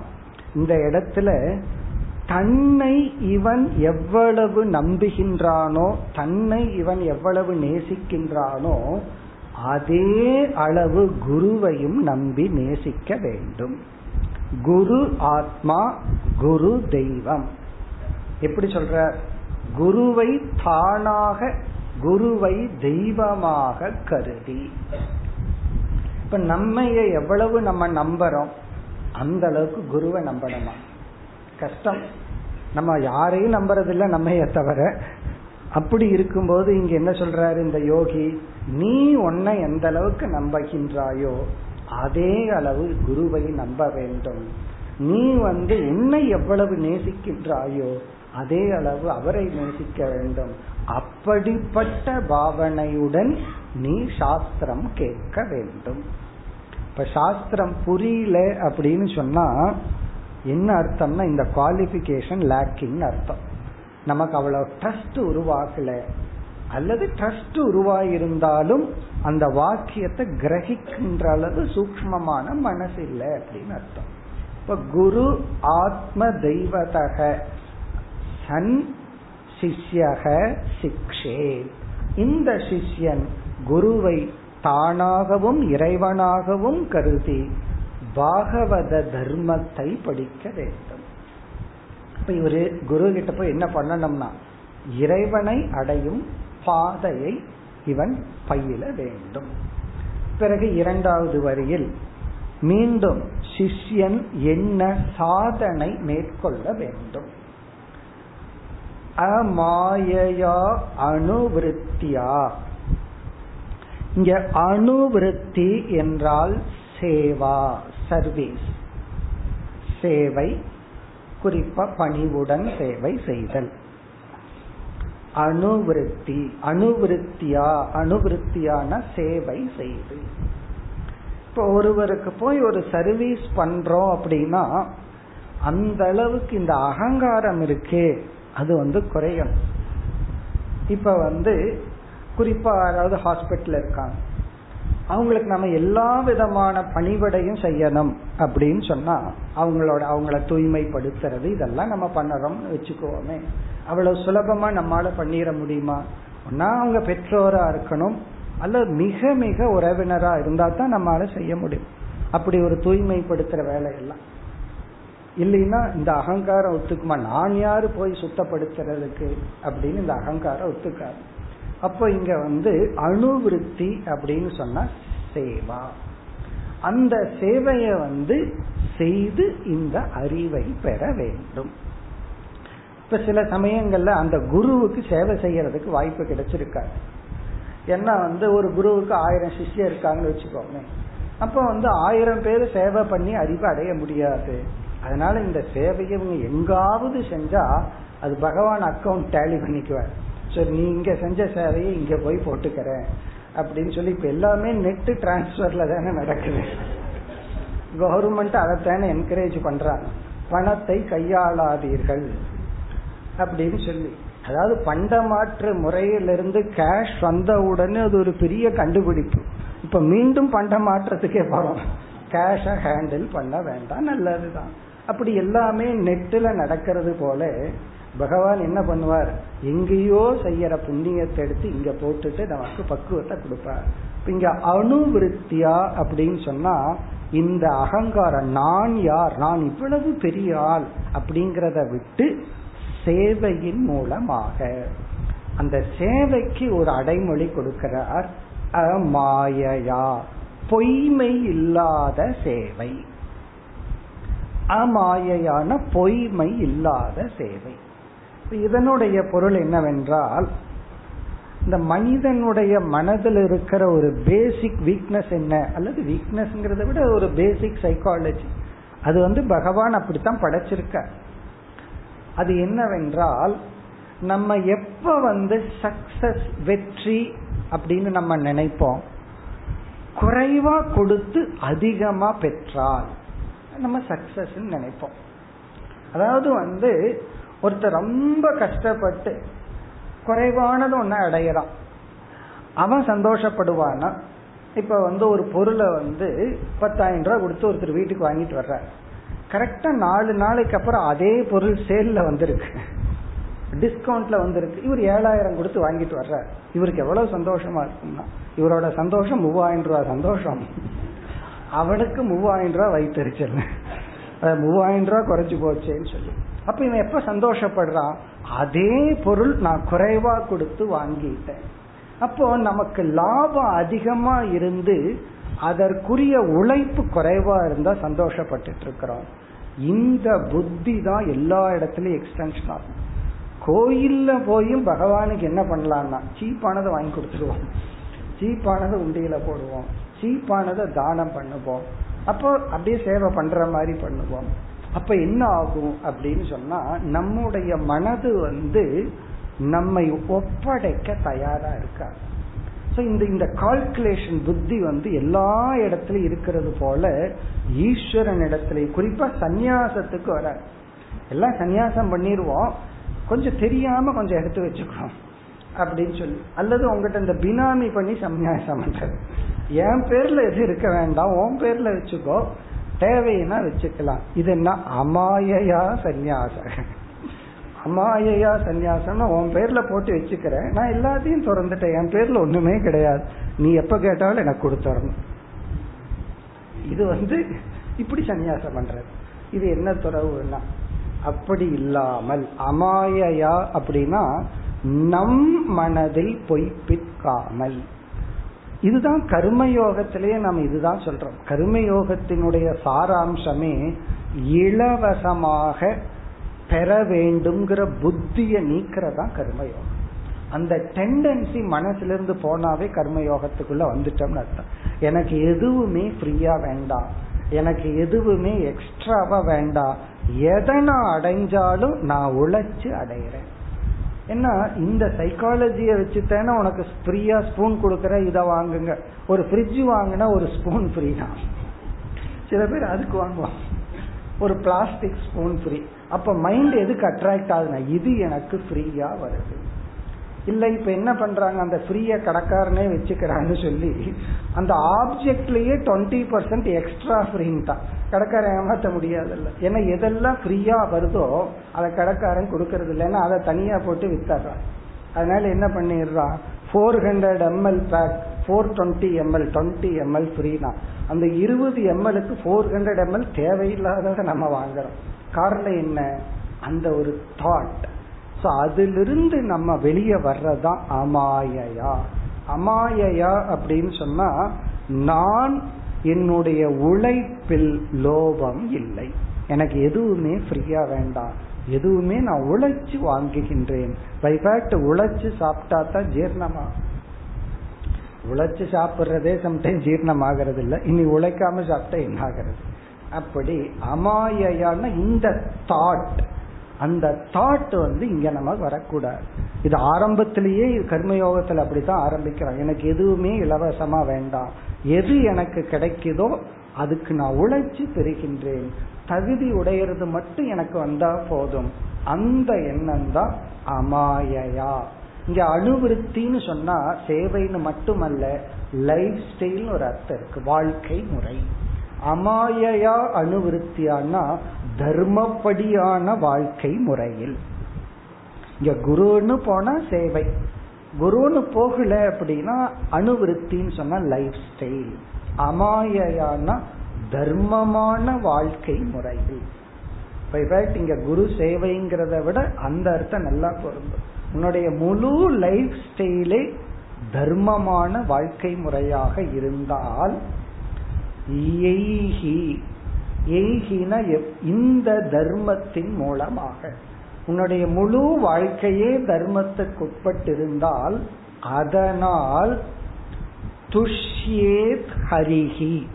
இந்த இடத்துல தன்னை இவன் எவ்வளவு நம்புகின்றானோ தன்னை இவன் எவ்வளவு நேசிக்கின்றானோ அதே அளவு குருவையும் நம்பி நேசிக்க வேண்டும். குரு ஆத்மா குரு தெய்வம். எப்படி சொல்ற? குருவை தானாக குருவை தெய்வமாக கருதி. இப்ப நம்மைய எவ்வளவு நம்ம நம்புறோம் அந்த அளவுக்கு குருவை நம்பணுமா? கஷ்டம். நம்ம யாரையும் நம்புறதில்ல நம்மைய தவிர. அப்படி இருக்கும்போது இங்க என்ன சொல்றாரு இந்த யோகி? நீ உன்னை எந்த அளவுக்கு நம்புகின்றாயோ அதே அளவு குருவை நம்ப வேண்டும். நீ வந்து உன்னை எவ்வளவு நேசிக்கின்றாயோ அதே அளவு அவரை நேசிக்க வேண்டும். அப்படிப்பட்ட பாவனையுடன் நீ சாஸ்திரம் கேட்க வேண்டும். இப்ப சாஸ்திரம் புரியல அப்படின்னு சொன்னா என்ன அர்த்தம்னா இந்த குவாலிபிகேஷன் லேக்கிங் அர்த்தம். நமக்கு அவ்வளவு ட்ரஸ்ட் உருவாகல. அல்லது ட்ரஸ்ட் உருவாயிருந்தாலும் அந்த வாக்கியத்தை கிரகிக்கின்ற அளவு சூக்மமான மனசு இல்லை அப்படின்னு அர்த்தம். இப்ப குரு ஆத்ம தெய்வதக சன் சிஷ்யக சிக்ஷே. இந்த சிஷ்யன் குருவை தானாகவும் இறைவனாகவும் கருதி பாகவத தர்மத்தை படிக்க வேண்டும். இப்ப இவரு குரு கிட்ட போய் என்ன பண்ணணும்னா இறைவனை அடையும் பாதையை இவன் பயில வேண்டும். பிறகு இரண்டாவது வரியில் மீண்டும் சிஷ்யன் என்ன சாதனை மேற்கொள்ள வேண்டும். அமாயையா அணுவிருத்தியா இங்க அணுவிருத்தி என்றால் சேவா சர்வீஸ். சேவை குறிப்பா பணிவுடன் சேவை செய்தல். அணுவிருத்தி அணுவிருத்தியா அணுவிருத்தியான சேவை செய்து. இப்போ ஒருவருக்கு போய் ஒரு சர்வீஸ் பண்றோம் அப்படின்னா அந்த அளவுக்கு இந்த அகங்காரம் இருக்கே அது வந்து குறையும். இப்ப வந்து குறிப்பா யாராவது ஹாஸ்பிட்டல் இருக்காங்க. அவங்களுக்கு நம்ம எல்லா விதமான பணிவிடையும் செய்யணும் அப்படின்னு சொன்னா அவங்களோட அவங்கள தூய்மைப்படுத்துறது இதெல்லாம் நம்ம பண்ணறோம்னு வச்சுக்கோமே. அவ்வளவு சுலபமா நம்மால பண்ணிட முடியுமா? ஒன்னா அவங்க பெற்றோரா இருக்கணும் அல்லது மிக மிக உறவினரா இருந்தா தான் நம்மால செய்ய முடியும். அப்படி ஒரு தூய்மைப்படுத்துற வேலையெல்லாம். இல்லைன்னா இந்த அகங்காரம் ஒத்துக்குமா? நான் யாரு போய் சுத்தப்படுத்துறதுக்கு? அப்படின்னு இந்த அகங்காரம் ஒத்துக்காது. அப்போ இங்க வந்து அணுவிருத்தி அப்படின்னு சொன்னா சேவா. அந்த சேவைய வந்து செய்து இந்த அறிவை பெற வேண்டும். இப்ப சில சமயங்கள்ல அந்த குருவுக்கு சேவை செய்யறதுக்கு வாய்ப்பு கிடைச்சிருக்காது. ஏன்னா வந்து ஒரு குருவுக்கு ஆயிரம் சிஷ்யம் இருக்காங்கன்னு வச்சுக்கோங்க அப்ப வந்து ஆயிரம் பேர் சேவை பண்ணி அறிவு அடைய முடியாது. அதனால இந்த சேவையை எங்காவது செஞ்சா அது பகவான் அக்கௌண்ட் டேலி பண்ணிக்குவார். சரி நீ இங்க செஞ்ச சேவையை இங்க போய் போட்டுக்கிறேன் அப்படின்னு சொல்லி இப்ப எல்லாமே நெட் டிரான்ஸ்பர்ல தானே நடக்குது. கவர்மெண்ட் அதைத்தானே என்கரேஜ் பண்றாங்க. பணத்தை கையாளாதீர்கள். அப்படின்னு சொல்லி. அதாவது பண்டமாற்று முறையிலிருந்து கேஷ் வந்த உடனே அது ஒரு பெரிய கண்டுபிடிப்பு. இப்ப மீண்டும் பண்ட மாற்றத்துக்கே போறோம் கேஷை ஹேண்டில் பண்ண வேண்டாம் நல்லதுதான். அப்படி எல்லாமே நெட்டில் நடக்கிறது போல பகவான் என்ன பண்ணுவார்? எங்கேயோ செய்யற புண்ணியத்தை எடுத்து இங்க போட்டுட்டு நமக்கு பக்குவத்தை கொடுப்பார். இங்க அணுவிருத்தியா அப்படின்னு சொன்னா இந்த அகங்காரம் நான் யார்? நான் இவ்வளவு பெரிய ஆள் அப்படிங்கிறத விட்டு சேவையின் மூலமாக. அந்த சேவைக்கு ஒரு அடைமொழி கொடுக்கிறார் அமாயையா பொய்மை இல்லாத சேவை. அமாயையான பொய்மை இல்லாத சேவை. இதனுடைய பொருள் என்னவென்றால் இந்த மனிதனுடைய மனதில் இருக்கிற ஒரு பேசிக் வீக்னஸ் என்ன? அல்லது வீக்னஸ்ங்கிறத விட ஒரு பேசிக் சைக்காலஜி அது வந்து பகவான் அப்படித்தான் படைச்சிருக்க அது என்னவென்றால் நம்ம எப்ப வந்து சக்சஸ் வெற்றி அப்படின்னு நம்ம நினைப்போம் குறைவா கொடுத்து அதிகமா பெற்றால் நம்ம சக்சஸ் நினைப்போம். அதாவது வந்து ஒருத்தர் ரொம்ப கஷ்டப்பட்டு குறைவானது ஒன்ன அடையிறான். அவன் சந்தோஷப்படுவானா இப்ப வந்து ஒரு பொருளை வந்து பத்தாயிரம் ரூபாய் கொடுத்து ஒருத்தர் வீட்டுக்கு வாங்கிட்டு வர்ற கரெக்டா நாலு நாளைக்கு அப்புறம் அதே பொருள் சேல்ல வந்திருக்கு. டிஸ்கவுண்ட்ல வந்திருக்கு. இவர் ஏழாயிரம் கொடுத்து வாங்கிட்டு வர்ற இவருக்கு எவ்வளவு சந்தோஷமா இருக்கும்னா இவரோட சந்தோஷம் மூவாயிரம் ரூபாய் சந்தோஷம். அவனுக்கு மூவாயிரம் ரூபாய் வைத்தறிச்சல் மூவாயிரம் ரூபாய் குறைஞ்சு போச்சேன்னு சொல்லி. அப்ப இவன் எப்ப சந்தோஷப்படுறான் அதே பொருள் நான் குறைவா கொடுத்து வாங்கிட்டேன். அப்போ நமக்கு லாபம் அதிகமா இருந்து அதற்குரிய உழைப்பு குறைவா இருந்தா சந்தோஷப்பட்டு இருக்கிறோம் இந்த புத்தி தான் எல்லா இடத்துலயும் எக்ஸ்டென்ஷன் ஆகும். கோயில்ல போயும் பகவானுக்கு என்ன பண்ணலாம்னா சீப்பானதை வாங்கி கொடுத்துருவோம். சீப்பானதை உண்டியில போடுவோம். சீப்பானதை தானம் பண்ணுவோம். அப்போ அப்படியே சேவை பண்ற மாதிரி பண்ணுவோம். அப்ப என்ன ஆகும் அப்படின்னு சொன்னா நம்முடைய மனது வந்து நம்மை ஒப்படைக்க தயாரா இருக்கா ஸோ இந்த இந்த கால்குலேஷன் புத்தி வந்து எல்லா இடத்துலயும் இருக்கிறது போல ஈஸ்வரன் இடத்துல குறிப்பா சந்நியாசத்துக்கு வர எல்லாம் சந்நியாசம் பண்ணிடுவோம் கொஞ்சம் தெரியாம கொஞ்சம் எடுத்து வச்சுக்கிறோம் அப்படின்னு சொல்லி அல்லது உங்ககிட்ட இந்த பினாமி பண்ணி சந்நியாசம் பண்றது. என் பேர்ல எது இருக்க வேண்டாம் உன் பேர்ல வச்சுக்கோ. தேவைன்னா வச்சுக்கலாம். இது என்ன? அமாயையா சந்நியாசம். அமாயையா சந்நியாசம்னா உன் பேர்ல போட்டு வச்சுக்கிறேன். நான் எல்லாத்தையும் திறந்துட்டேன். என் பேர்ல ஒண்ணுமே கிடையாது. நீ எப்ப கேட்டாலும் எனக்கு கொடுத்துடணும் இது வந்து இப்படி சந்நியாசம் பண்றது. இது என்ன துறவுன்னா? அப்படி இல்லாமல் அமாயையா அப்படின்னா நம் மனதில் பொய்ப்பிக்காமல் இதுதான் கர்மயோகத்திலேயே நம்ம இதுதான் சொல்றோம். கர்மயோகத்தினுடைய சாராம்சமே இலவசமாக பெற வேண்டும்ங்கிற புத்தியை நீக்கிறதா கர்மயோகம். அந்த டெண்டன்சி மனசுல இருந்து போனாவே கர்மயோகத்துக்குள்ள வந்துட்டோம்னு அர்த்தம். எனக்கு எதுவுமே ஃப்ரீயா வேண்டாம் எனக்கு எதுவுமே எக்ஸ்ட்ராவா வேண்டாம் எதை நான் அடைஞ்சாலும் நான் உழைச்சு அடையிறேன். என்ன இந்த சைக்காலஜியை வச்சுட்டேன்னா உனக்கு ஃப்ரீயா ஸ்பூன் கொடுக்கற இதை வாங்குங்க. ஒரு ஃப்ரிட்ஜ் வாங்கினா ஒரு ஸ்பூன் ஃப்ரீ தான். சில பேர் அதுக்கு வாங்குவாங்க. ஒரு பிளாஸ்டிக் ஸ்பூன் ஃப்ரீ அப்ப மைண்ட் எதுக்கு அட்ராக்ட் ஆகுதுன்னா இது எனக்கு ஃப்ரீயா வருது. இல்ல இப்ப என்ன பண்றாங்க? அந்த ஃப்ரீய கடைக்காரனே வச்சுக்கிறான்னு சொல்லி அந்த ஆப்ஜெக்ட்லயே டுவெண்ட்டி பர்சன்ட் எக்ஸ்ட்ரா ஃப்ரீன்னு தான். கடைக்காரன் ஏமாற்ற முடியாதுல்ல. ஏன்னா எதெல்லாம் ஃப்ரீயா வருதோ அதை கடைக்காரன் கொடுக்கறது இல்லைன்னா அதை தனியா போட்டு வித்தர்றான் அதனால என்ன பண்ணிடுறான் four hundred ML pack four twenty ML twenty ML ஃப்ரீனா அந்த இருபது எம்எலுக்கு ஃபோர் ஹண்ட்ரட் எம்எல் தேவையில்லாததை நம்ம வாங்குறோம். காரணம் என்ன? அந்த ஒரு தாட் ஸோ அதிலிருந்து நம்ம வெளியே வர்றதுதான் அமாயையா? அமாயையா அப்படின்னு சொன்னா நான் என்னுடைய உழைப்பில் லோபம் இல்லை. எனக்கு எதுவுமே ஃப்ரீயா வேண்டாம். எதுவுமே நான் உழைச்சு வாங்குகின்றேன். பைஃபேக்ட் உழைச்சு சாப்பிட்டா தான் ஜீர்ணமா? உழைச்சு சாப்பிட்றதே சம்டைம் ஜீர்ணம் ஆகிறது இல்லை இனி உழைக்காம சாப்பிட்டா என்ன ஆகிறது அப்படி அமாயையான இந்த தாட் அந்த தாட் வந்து இங்க நமக்கு வரக்கூடாது. இது ஆரம்பத்திலேயே கர்மயோகத்துல அப்படித்தான் ஆரம்பிக்கிறான் எனக்கு எதுவுமே இலவசமா வேண்டாம். எது எனக்கு கிடைக்குதோ அதுக்கு நான் உழைச்சி பெறுகின்றேன். தகுதி உடையிறது மட்டும் எனக்கு வந்தா போதும். அந்த எண்ணம் தான் அமாயையா. இங்க அணுவிருத்தின்னு சொன்னா சேவைன்னு மட்டுமல்ல லைஃப் ஸ்டைல் ஒரு அர்த்தம் இருக்கு. வாழ்க்கை முறை. அமாயையா அனுவிருத்தியான்னா தர்மப்படியான வாழ்க்கை முறையில். இங்க குருன்னு போனா சேவை. குருன்னு போகல அப்படின்னா அணுவிருத்தின்னு சொன்னா லைஃப் ஸ்டைல் அமாயையான தர்மமான வாழ்க்கை முறையில். இங்க குரு சேவைங்கிறத விட அந்த அர்த்தம் நல்லா பொருந்தும். உன்னுடைய முழு லைஃப் ஸ்டைலே தர்மமான வாழ்க்கை முறையாக இருந்தால் இந்த தர்மத்தின் மூலமாக. உன்னுடைய முழு வாழ்க்கையே தர்மத்துக்கு உட்பட்டிருந்தால் அதனால் துஷ்யேத் ஹரிஹி.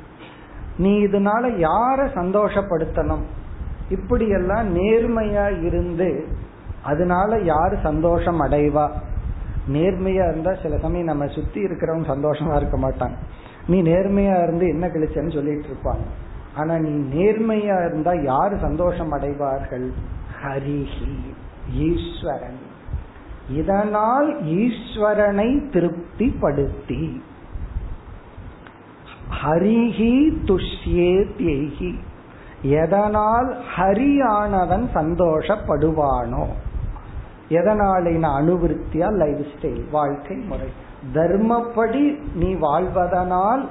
நீ இதனால யார சந்தோஷப்படுத்தணும்? இப்படியெல்லாம் நேர்மையா இருந்து அதனால யாரு சந்தோஷம் அடைவா? நேர்மையா இருந்தா சில சமயம் நம்ம சுத்தி இருக்கிறவங்க சந்தோஷமா இருக்க மாட்டாங்க நீ நேர்மையா இருந்து என்ன கழிச்சன்னு சொல்லிட்டு இருப்பாங்க ஆனா நீ நேர்மையா இருந்தா யாரு சந்தோஷம் அடைவார்கள்? ஹரிஹி ஈஸ்வரன். இதனால் ஈஸ்வரனை திருப்திப்படுத்தி. ஹரிஹி துஷ்யேத்யேகி எதனால் ஹரியானவன் சந்தோஷப்படுவானோ? எதனாலின அணுவிருத்தியா லைஃப் ஸ்டைல் வாழ்க்கை முறை? தர்மப்படி நீ வாழ்வதனால்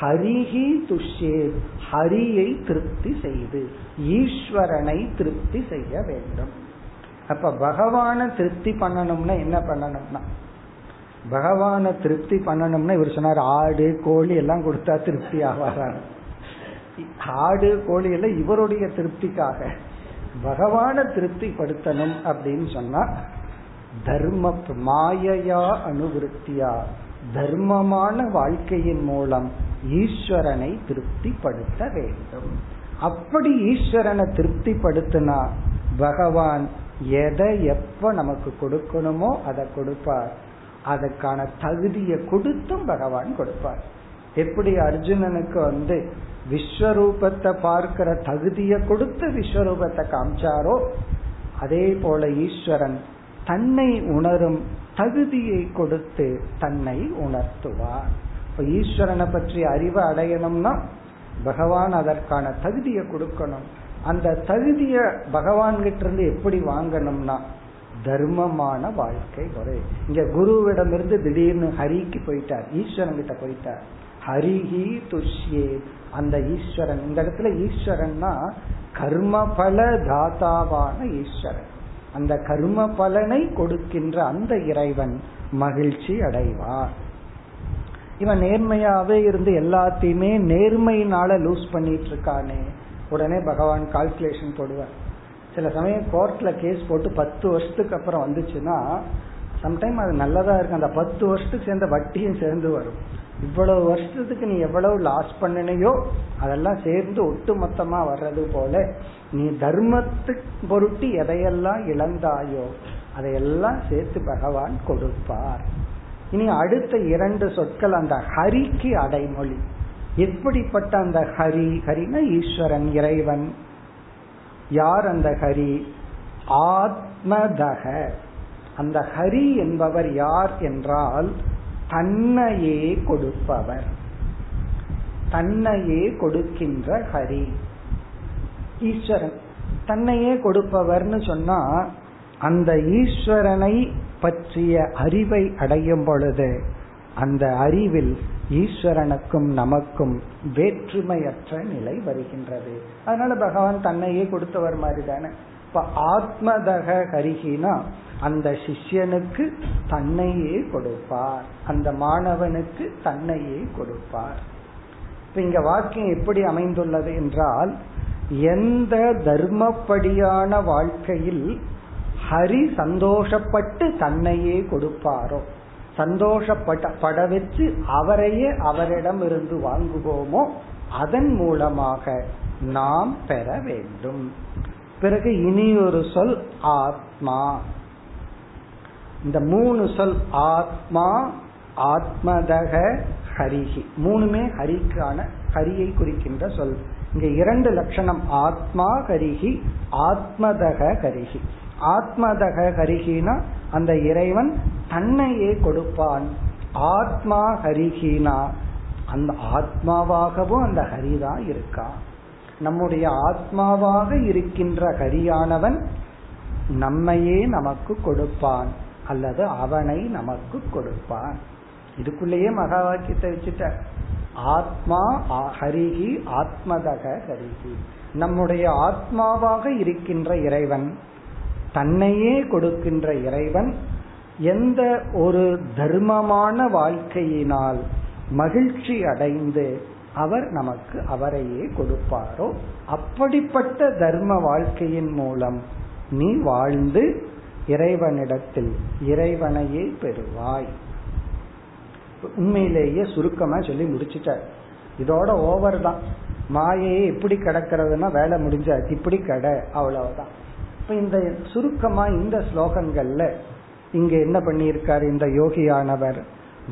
ஹரிஹி துஷ்யே ஹரியை திருப்தி செய்து ஈஸ்வரனை திருப்தி செய்ய வேண்டும். அப்ப பகவான திருப்தி பண்ணணும்னா என்ன பண்ணணும்னா? பகவான திருப்தி பண்ணணும்னா இவர் சொன்னார் ஆடு கோழி எல்லாம் கொடுத்தா திருப்தி ஆவாரான் ஆடு கோழி எல்லாம் இவருடைய திருப்திக்காக. பகவான திருப்திப்படுத்தணும் அப்படின்னு சொன்னா தர்ம மாயையா அனுவிருத்தியா? தர்மமான வாழ்க்கையின் மூலம் ஈஸ்வரனை திருப்திப்படுத்த வேண்டும். அப்படி ஈஸ்வரனை திருப்திப்படுத்தினா பகவான் எதை எப்ப நமக்கு கொடுக்கணுமோ அதை கொடுப்பார். அதற்கான தகுதியை கொடுத்தும் பகவான் கொடுப்பார். எப்படி அர்ஜுனனுக்கு வந்து விஸ்வரூபத்தை பார்க்கிற தகுதியை கொடுத்து விஸ்வரூபத்தை காமிச்சாரோ அதே போல ஈஸ்வரன் தன்னை உணரும் தகுதியை கொடுத்து தன்னை உணர்த்துவார். இப்ப ஈஸ்வரனை பற்றி அறிவை அடையணும்னா பகவான் அதற்கான தகுதியை கொடுக்கணும். அந்த தகுதிய பகவான் கிட்ட இருந்து எப்படி வாங்கணும்னா தர்மமான வாழ்க்கை முறை. இங்க குருவிடமிருந்து திடீர்னு ஹரிக்கு போயிட்டார் ஈஸ்வரன் கிட்ட போயிட்டார். ஹரிஹி துஷ்யே அந்த ஈஸ்வரன். இந்த இடத்துல ஈஸ்வரன்னா கர்மபல தாத்தாவான ஈஸ்வரன். அந்த கர்ம பலனை கொடுக்கின்ற அந்த இறைவன் மகிழ்ச்சி அடைவார். இவன் நேர்மையாவே இருந்து எல்லாத்தையுமே நேர்மையினால லூஸ் பண்ணிட்டு இருக்கானே உடனே பகவான் கால்குலேஷன் போடுவார். சில சமயம் கோர்ட்ல கேஸ் போட்டு பத்து வருஷத்துக்கு அப்புறம் வந்துச்சுன்னா சம்டைம் அது நல்லதா இருக்கு. அந்த பத்து வருஷத்துக்கு சேர்ந்த வட்டியும் சேர்ந்து வரும். இவ்வளவு வருஷத்துக்கு நீ எவ்வளவு லாஸ் பண்ணினையோ அதெல்லாம் சேர்ந்து ஒட்டு மொத்தமா வர்றது போல நீ தர்மத்துக்கு பொருட்டு எதையெல்லாம் இழந்தாயோ அதையெல்லாம் சேர்த்து பகவான் கொடுப்பார். இனி அடுத்த இரண்டு சொற்கள் அந்த ஹரிக்கு அடைமொழி. எப்படிப்பட்ட அந்த ஹரி? ஹரினா ஈஸ்வரன் இறைவன். யார் அந்த ஹரி? ஆத்மதக. அந்த ஹரி என்பவர் யார் என்றால் தன்னையே கொடுப்பவர். தன்னையே கொடுக்கின்ற ஹரி. ஈஸ்வரன் தன்னையே கொடுப்பவர்னு சொன்னா அந்த ஈஸ்வரனை பற்றிய அறிவை அடையும் பொழுது அந்த அறிவில் ஈஸ்வரனுக்கும் நமக்கும் வேற்றுமையற்ற நிலை வருகின்றது. அதனால பகவான் தன்னையே கொடுத்தவர் மாதிரி தானே இப்ப ஆத்மதக ஹரிகினா அந்த சிஷ்யனுக்கு தன்னையே கொடுப்பார். அந்த மாணவனுக்கு தன்னையே கொடுப்பார். இப்ப இங்க வாக்கியம் எப்படி அமைந்துள்ளது என்றால் எந்த தர்மப்படியான வாழ்க்கையில் ஹரி சந்தோஷப்பட்டு தன்னையே கொடுப்பாரோ சந்தோஷப்பட்ட வச்சு அவரையே அவரிடம் இருந்து வாங்குவோமோ அதன் மூலமாக நாம் பெற வேண்டும். பிறகு இனி ஒரு சொல் ஆத்மா. இந்த மூணு சொல் ஆத்மா ஆத்மதக ஹரிஹி. மூணுமே ஹரிக்கான ஹரியை குறிக்கின்ற சொல். இங்க இரண்டு லட்சணம் ஆத்மா ஹரிஹி ஆத்மதக ஹரிஹி. ஆத்மதக ஹரிஹினா அந்த இறைவன் தன்னையே கொடுப்பான். ஆத்மா ஹரிகினா அந்த ஆத்மாவாகவும் அந்த ஹரிதான் இருக்கான் நம்முடைய ஆத்மாவாக இருக்கின்ற ஹரியானவன் நம்மையே நமக்கு கொடுப்பான் அல்லது அவனை நமக்கு கொடுப்பான். இதுக்குள்ளேயே மகா வாக்கியத்தை வச்சுட்ட ஆத்மா ஹரிஹி ஆத்மதக ஹரிஹி. நம்முடைய ஆத்மாவாக இருக்கின்ற இறைவன் தன்னையே கொடுக்கின்ற இறைவன் எந்த ஒரு தர்மமான வாழ்க்கையினால் மகிழ்ச்சி அடைந்து அவர் நமக்கு அவரையே கொடுப்பாரோ? அப்படிப்பட்ட தர்ம வாழ்க்கையின் மூலம் நீ வாழ்ந்து இறைவனிடத்தில் இறைவனையே பெறுவாய். உண்மையிலேயே சுருக்கமா சொல்லி முடிச்சுட்டார். இதோட ஓவர் தான். மாயையே எப்படி கிடக்கிறதுனா வேலை முடிஞ்சாச்சு இப்படி கடை அவ்வளவுதான். இப்ப இந்த சுருக்கமா இந்த ஸ்லோகங்கள்ல இங்க என்ன பண்ணியிருக்காரு? இந்த யோகியானவர்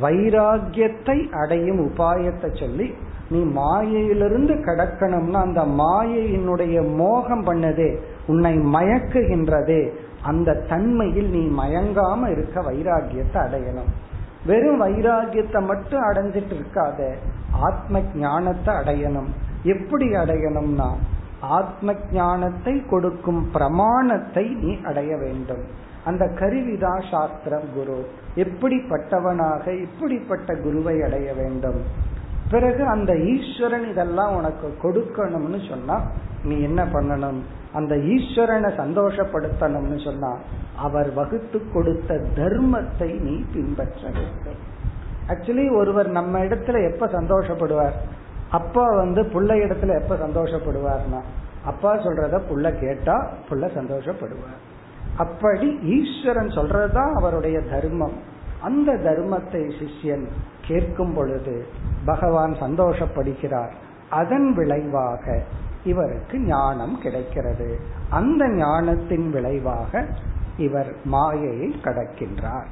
வைராகியத்தை அடையும் உபாயத்தை சொல்லி நீ மாயையிலிருந்து கடக்கணும்னா அந்த மாயையினுடைய மோகம் பண்ணதே உன்னை மயக்குகின்றதே. அந்த தன்மையில் நீ மயங்காம இருக்க வைராகியத்தை அடையணும். வெறும் வைராகியத்தை மட்டும் அடைஞ்சிட்டு இருக்காத ஆத்ம ஞானத்தை அடையணும். எப்படி அடையணும்னா ஆத்ம ஞானத்தை கொடுக்கும் பிரமாணத்தை நீ அடைய வேண்டும். அந்த கருவிதா சாஸ்திரம் குரு. எப்படிப்பட்டவனாக இப்படிப்பட்ட குருவை அடைய வேண்டும். பிறகு அந்த ஈஸ்வரன் இதெல்லாம் உனக்கு கொடுக்கணும்னு சொன்னா நீ என்ன பண்ணணும்? அந்த ஈஸ்வரனை சந்தோஷப்படுத்தணும்னு சொன்னா அவர் வகுத்து கொடுத்த தர்மத்தை நீ பின்பற்ற வேண்டும் ஆக்சுவலி ஒருவர் நம்ம இடத்துல எப்ப சந்தோஷப்படுவார்? அப்பா வந்து புள்ள இடத்துல எப்ப சந்தோஷப்படுவார்னா அப்பா சொல்றத புள்ள கேட்டா புள்ள சந்தோஷப்படுவார். அப்படி ஈஸ்வரன் சொல்றதுதான் அவருடைய தர்மம். அந்த தர்மத்தை சிஷ்யன் கேட்கும் பொழுது பகவான் சந்தோஷப்படுகிறார். அதன் விளைவாக இவருக்கு ஞானம் கிடைக்கிறது. அந்த ஞானத்தின் விளைவாக இவர் மாயையை கடக்கின்றார்.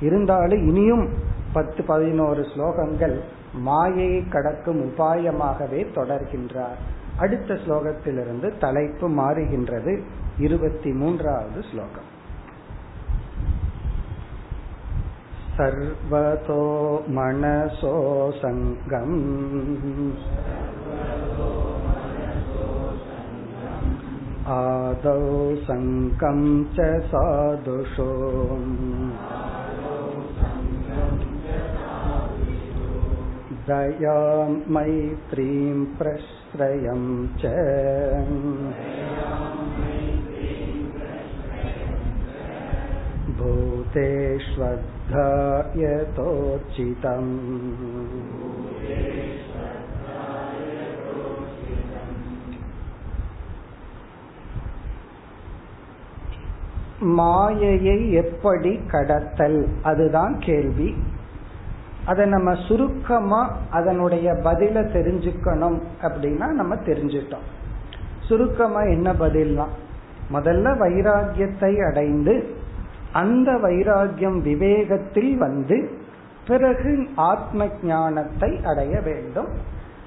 இருந்தாலும் இனியும் பத்து பதினோரு ஸ்லோகங்கள் மாயையை கடக்கும் உபாயமாகவே தொடர்கின்றார். அடுத்த ஸ்லோகத்திலிருந்து தலைப்பு மாறுகின்றது. இருபத்தி மூன்றாவது ஸ்லோகம். सर्वतो मनसो सङ्गम् आदौ सङ्कं च साधुषो दयां मैत्रीं प्रश्रयं च भूतेष्वद्धा यतोचितम् மாயையை எப்படி கடத்தல் அதுதான் கேள்வி அதை நம்ம சுருக்கமா அதனுடைய பதில தெரிஞ்சுக்கணும் அப்படின்னா நம்ம தெரிஞ்சிட்டோம் சுருக்கமா என்ன பதில்னா முதல்ல வைராகியத்தை அடைந்து அந்த வைராகியம் விவேகத்தில் வந்து பிறகு ஆத்ம ஞானத்தை அடைய வேண்டும்.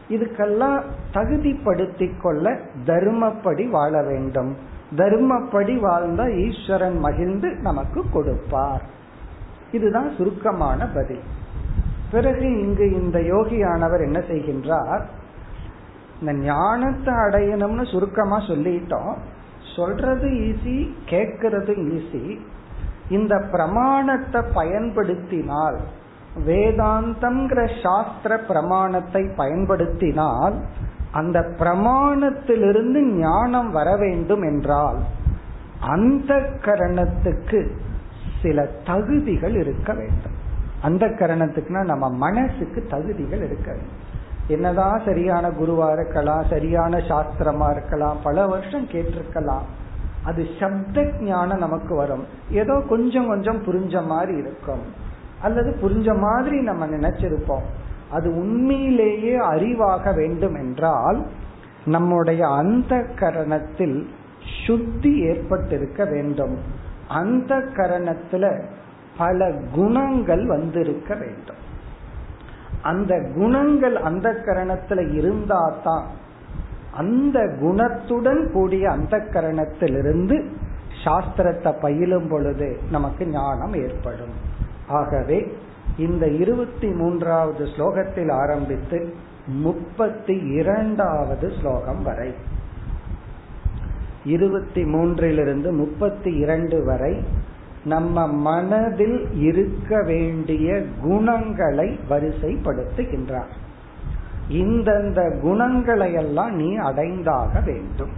இதுக்கெல்லாம் தகுதிப்படுத்தி கொள்ள தர்மப்படி வாழ வேண்டும். தர்மப்படி வாழ்ந்த ஈஸ்வரன் மகிழ்ந்து நமக்கு கொடுப்பார். இதுதான் சுருக்கமான பதில். பிறகு இங்கு இந்த யோகியானவர் என்ன செய்கின்றார்? இந்த ஞானத்தை அடையணும்னு சுருக்கமா சொல்லிட்டோம். சொல்றது ஈஸி கேட்கறது ஈஸி இந்த பிரமாணத்தை பயன்படுத்தினால் வேதாந்தம்ங்கிற சாஸ்திர பிரமாணத்தை பயன்படுத்தினால் அந்த பிரமாணத்திலிருந்து ஞானம் வர வேண்டும் என்றால் அந்த கரணத்துக்கு சில தகுதிகள் இருக்க வேண்டும். அந்த கரணத்துக்குனா நம்ம மனசுக்கு தகுதிகள் இருக்க வேண்டும். என்னதான் சரியான குருவா இருக்கலாம் சரியான சாஸ்திரமா இருக்கலாம் பல வருஷம் கேட்டிருக்கலாம். அது சப்த ஞானம் நமக்கு வரும். ஏதோ கொஞ்சம் கொஞ்சம் புரிஞ்ச மாதிரி இருக்கும். அல்லது புரிஞ்ச மாதிரி நம்ம நினைச்சிருப்போம். அது உண்மையிலேயே அறிவாக வேண்டும் என்றால் நம்முடைய அந்த கரணத்தில் சுத்தி ஏற்பட்டிருக்க வேண்டும். அந்த கரணத்துல பல குணங்கள் வந்திருக்க வேண்டும். அந்த குணங்கள் அந்த கரணத்துல இருந்தாதான் அந்த குணத்துடன் கூடிய அந்த கரணத்திலிருந்து சாஸ்திரத்தை பயிலும் பொழுது நமக்கு ஞானம் ஏற்படும். ஆகவே இந்த இருபத்தி மூன்றாவது ஸ்லோகத்தில் ஆரம்பித்து முப்பத்தி இரண்டாவது ஸ்லோகம் வரை இருபத்தி மூன்றிலிருந்து முப்பத்தி இரண்டு வரை நம்ம மனதில் இருக்க வேண்டிய குணங்களை வரிசைப்படுத்துகின்றார். இந்தந்த குணங்களை எல்லாம் நீ அடைந்தாக வேண்டும்.